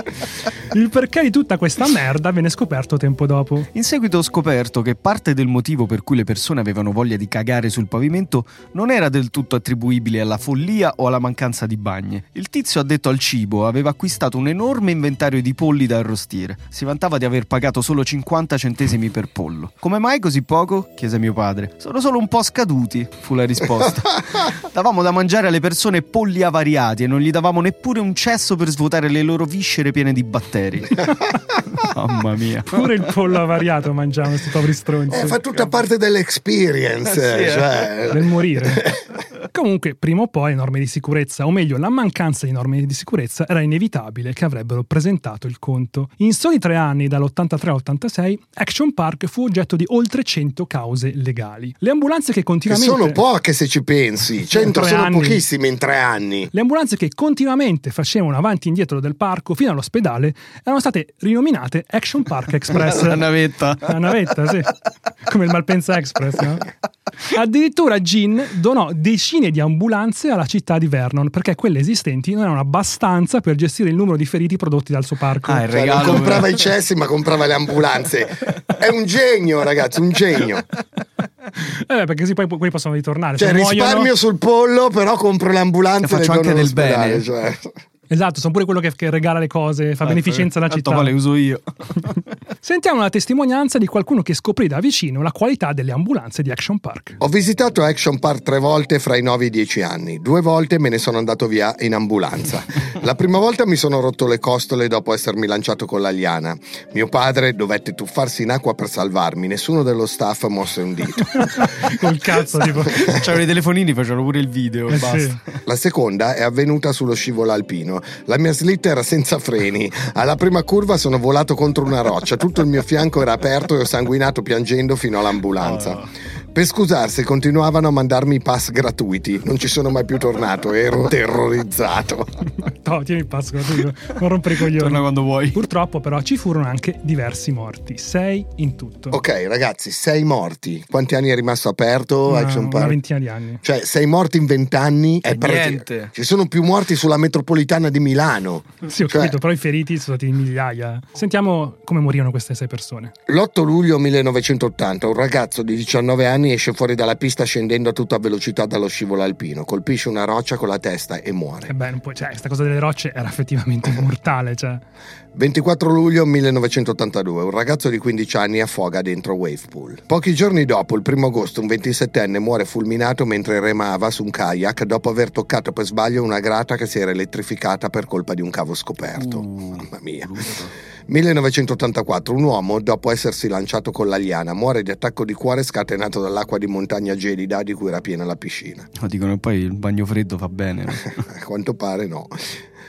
Speaker 2: Il perché di tutta questa merda venne scoperto tempo dopo.
Speaker 1: In seguito ho scoperto che parte del motivo per cui le persone avevano voglia di cagare sul pavimento non era del tutto attribuibile alla follia o alla mancanza di bagne. Il tizio addetto al cibo aveva acquistato un enorme inventario di polli da arrostire. Si vantava di aver pagato solo 50 centesimi per pollo. Come mai così poco? chiese mio padre. Sono solo un po' scaduti, fu la risposta. Davamo da mangiare alle persone polli avariati e non gli davamo neppure un cesso per svuotare le loro viscere piene di batteri. Mamma mia.
Speaker 2: Pure il pollo avariato mangiamo, questi poveri stronzi.
Speaker 3: Eh, fa tutta parte dell'experience,
Speaker 1: Eh, sì, eh.
Speaker 3: cioè.
Speaker 2: del morire. Comunque, prima o poi le norme di sicurezza, o meglio, la mancanza di norme di sicurezza era inevitabile che avrebbero presentato il conto. In soli tre anni, dall'83 all'86, Action Park fu oggetto di oltre 100 cause legali. Le ambulanze che
Speaker 3: Che
Speaker 2: continuamente...
Speaker 3: sono poche se ci pensi, 100
Speaker 2: tre
Speaker 3: sono
Speaker 2: anni.
Speaker 3: pochissime in tre anni.
Speaker 2: Le ambulanze che continuamente facevano avanti e indietro del parco fino all'ospedale erano state rinominate Action Park Express.
Speaker 1: La navetta.
Speaker 2: La navetta, sì. Come il Malpensa Express, no? Addirittura Gin donò decine di ambulanze alla città di Vernon perché quelle esistenti non erano abbastanza per gestire il numero di feriti prodotti dal suo parco.
Speaker 1: Ah, il
Speaker 3: Cioè, non
Speaker 1: regalo.
Speaker 3: comprava i cessi, ma comprava le ambulanze. È un genio, ragazzi, un genio.
Speaker 2: Eh, beh, perché sì, poi quelli possono ritornare.
Speaker 3: Cioè,
Speaker 2: Se muoiono-
Speaker 3: risparmio sul pollo, però compro le ambulanze
Speaker 1: Faccio
Speaker 3: e le
Speaker 1: anche del bene.
Speaker 3: cioè.
Speaker 2: Esatto, sono pure quello che, che regala le cose, fa beneficenza alla città.
Speaker 1: poi le uso io.
Speaker 2: Sentiamo la testimonianza di qualcuno che scoprì da vicino la qualità delle ambulanze di Action Park.
Speaker 3: Ho visitato Action Park tre volte fra i 9 e i 10 anni. Due volte me ne sono andato via in ambulanza. La prima volta mi sono rotto le costole dopo essermi lanciato con la liana. Mio padre dovette tuffarsi in acqua per salvarmi. Nessuno dello staff mosse un dito.
Speaker 2: Col cazzo, tipo.
Speaker 1: C'erano i telefonini, facevano pure il video.
Speaker 2: Eh
Speaker 1: basta.
Speaker 2: sì.
Speaker 3: La seconda è avvenuta sullo scivolo alpino. La mia slitta era senza freni. Alla prima curva sono volato contro una roccia. Tutto il mio fianco era aperto e ho sanguinato piangendo fino all'ambulanza. Per scusarsi continuavano a mandarmi i pass gratuiti. Non ci sono mai più tornato, ero terrorizzato.
Speaker 2: No, tieni il passo, non rompere i coglioni.
Speaker 1: Torna quando vuoi.
Speaker 2: Purtroppo però ci furono anche diversi morti, sei in tutto.
Speaker 3: Ok, ragazzi, sei morti. Quanti anni è rimasto aperto
Speaker 2: una,
Speaker 3: Action
Speaker 2: una
Speaker 3: Park?
Speaker 2: ventina di anni.
Speaker 3: Cioè, sei morti in vent'anni
Speaker 1: È
Speaker 3: prati-
Speaker 1: niente.
Speaker 3: Ci sono più morti sulla metropolitana di Milano.
Speaker 2: Sì, ho
Speaker 3: Cioè,
Speaker 2: capito, però i feriti sono stati migliaia. Sentiamo come morirono queste sei persone.
Speaker 3: L'8 luglio 1980 un ragazzo di 19 anni esce fuori dalla pista scendendo a tutta velocità dallo scivolo alpino, colpisce una roccia con la testa e muore.
Speaker 2: E beh, non puoi- cioè, questa cosa delle rocce era effettivamente mortale, cioè.
Speaker 3: 24 luglio 1982 un ragazzo di 15 anni affoga dentro Wavepool. Pochi giorni dopo, il 1 agosto, un 27enne muore fulminato mentre remava su un kayak dopo aver toccato per sbaglio una grata che si era elettrificata per colpa di un cavo scoperto. Mamma mia. 1984 un uomo, dopo essersi lanciato con la liana, muore di attacco di cuore scatenato dall'acqua di montagna gelida di cui era piena la piscina.
Speaker 1: No, dicono che poi il bagno freddo fa bene.
Speaker 3: A quanto pare no.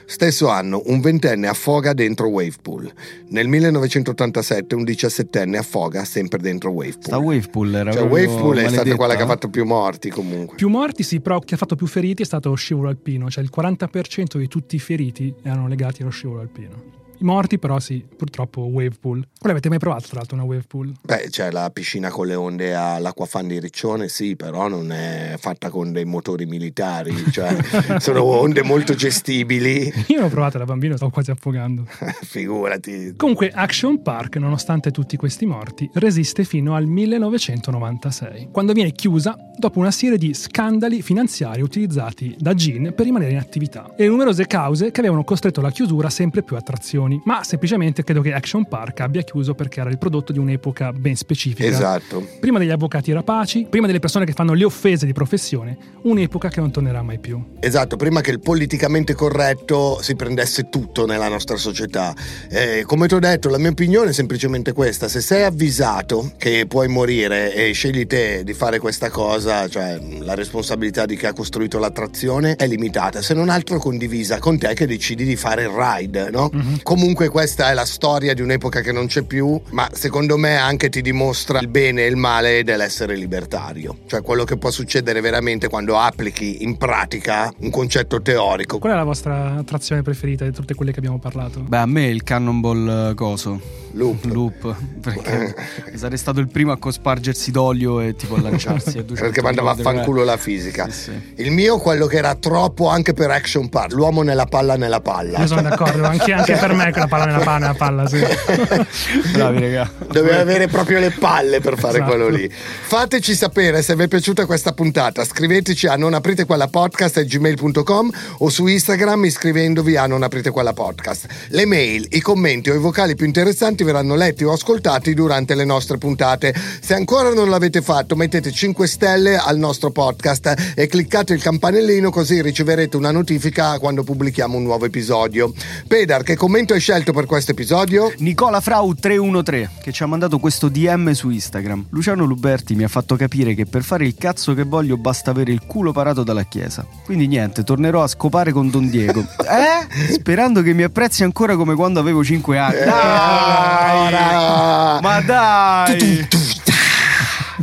Speaker 3: Stesso anno, un ventenne affoga dentro Wavepool. Nel 1987 un diciassettenne affoga sempre dentro Wavepool.
Speaker 1: Sta Wavepool era
Speaker 3: cioè, Wavepool è stata quella che ha fatto più morti comunque.
Speaker 2: Più morti sì, però chi ha fatto più feriti è stato lo scivolo alpino, cioè il 40% di tutti i feriti erano legati allo scivolo alpino. I morti però sì, purtroppo Wavepool. Voi l'avete mai provato tra l'altro una Wavepool?
Speaker 3: Beh, c'è la piscina con le onde all'acquafan di Riccione, sì, però non è fatta con dei motori militari, cioè sono onde molto gestibili.
Speaker 2: Io l'ho provata da bambino, stavo quasi affogando.
Speaker 3: Figurati.
Speaker 2: Comunque Action Park, nonostante tutti questi morti, resiste fino al 1996, quando viene chiusa dopo una serie di scandali finanziari utilizzati da Gin per rimanere in attività e numerose cause che avevano costretto alla chiusura sempre più attrazioni. Ragioni, ma semplicemente credo che Action Park abbia chiuso perché era il prodotto di un'epoca ben specifica.
Speaker 3: Esatto.
Speaker 2: Prima degli avvocati rapaci, prima delle persone che fanno le offese di professione, un'epoca che non tornerà mai più.
Speaker 3: Esatto, prima che il politicamente corretto si prendesse tutto nella nostra società. Eh, come ti ho detto, la mia opinione è semplicemente questa: se sei avvisato che puoi morire e scegli te di fare questa cosa, cioè la responsabilità di chi ha costruito l'attrazione è limitata, se non altro condivisa con te che decidi di fare il ride, no?
Speaker 2: Mm-hmm.
Speaker 3: Comunque questa è la storia di un'epoca che non c'è più, ma secondo me anche ti dimostra il bene e il male dell'essere libertario, cioè quello che può succedere veramente quando applichi in pratica un concetto teorico.
Speaker 2: Qual è la vostra attrazione preferita di tutte quelle che abbiamo parlato?
Speaker 1: Beh, a me il Cannonball eh, coso.
Speaker 3: Loop.
Speaker 1: Loop. Perché sarei stato il primo a cospargersi d'olio e tipo a lanciarsi a 200
Speaker 3: Perché mandava a fanculo la fisica.
Speaker 1: Sì, sì.
Speaker 3: Il mio, quello che era troppo anche per Action Park, l'uomo nella palla nella palla.
Speaker 2: Io sono d'accordo, anche, anche per me quella palla nella palla, nella palla, sì.
Speaker 1: Bravi, raga.
Speaker 3: Doveva avere proprio le palle per fare
Speaker 2: Esatto.
Speaker 3: quello lì. Fateci sapere se vi è piaciuta questa puntata. Scriveteci a non aprite quella podcast gmail.com o su Instagram iscrivendovi a non aprite quella podcast. Le mail, i commenti o i vocali più interessanti verranno letti o ascoltati durante le nostre puntate. Se ancora non l'avete fatto, mettete 5 stelle al nostro podcast e cliccate il campanellino così riceverete una notifica quando pubblichiamo un nuovo episodio. Pedar, che commento hai scelto per questo episodio?
Speaker 1: Nicola Frau 313 che ci ha mandato questo DM su Instagram. Luciano Luberti mi ha fatto capire che per fare il cazzo che voglio basta avere il culo parato dalla chiesa. Quindi niente, tornerò a scopare con Don Diego. eh? Sperando che mi apprezzi ancora come quando avevo 5 anni. Dai!
Speaker 3: Ora!
Speaker 1: Ma dai!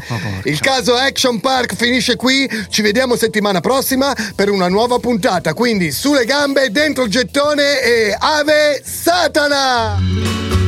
Speaker 1: Porca.
Speaker 3: Il caso Action Park finisce qui, ci vediamo settimana prossima per una nuova puntata, quindi sulle gambe, dentro il gettone e Ave Satana!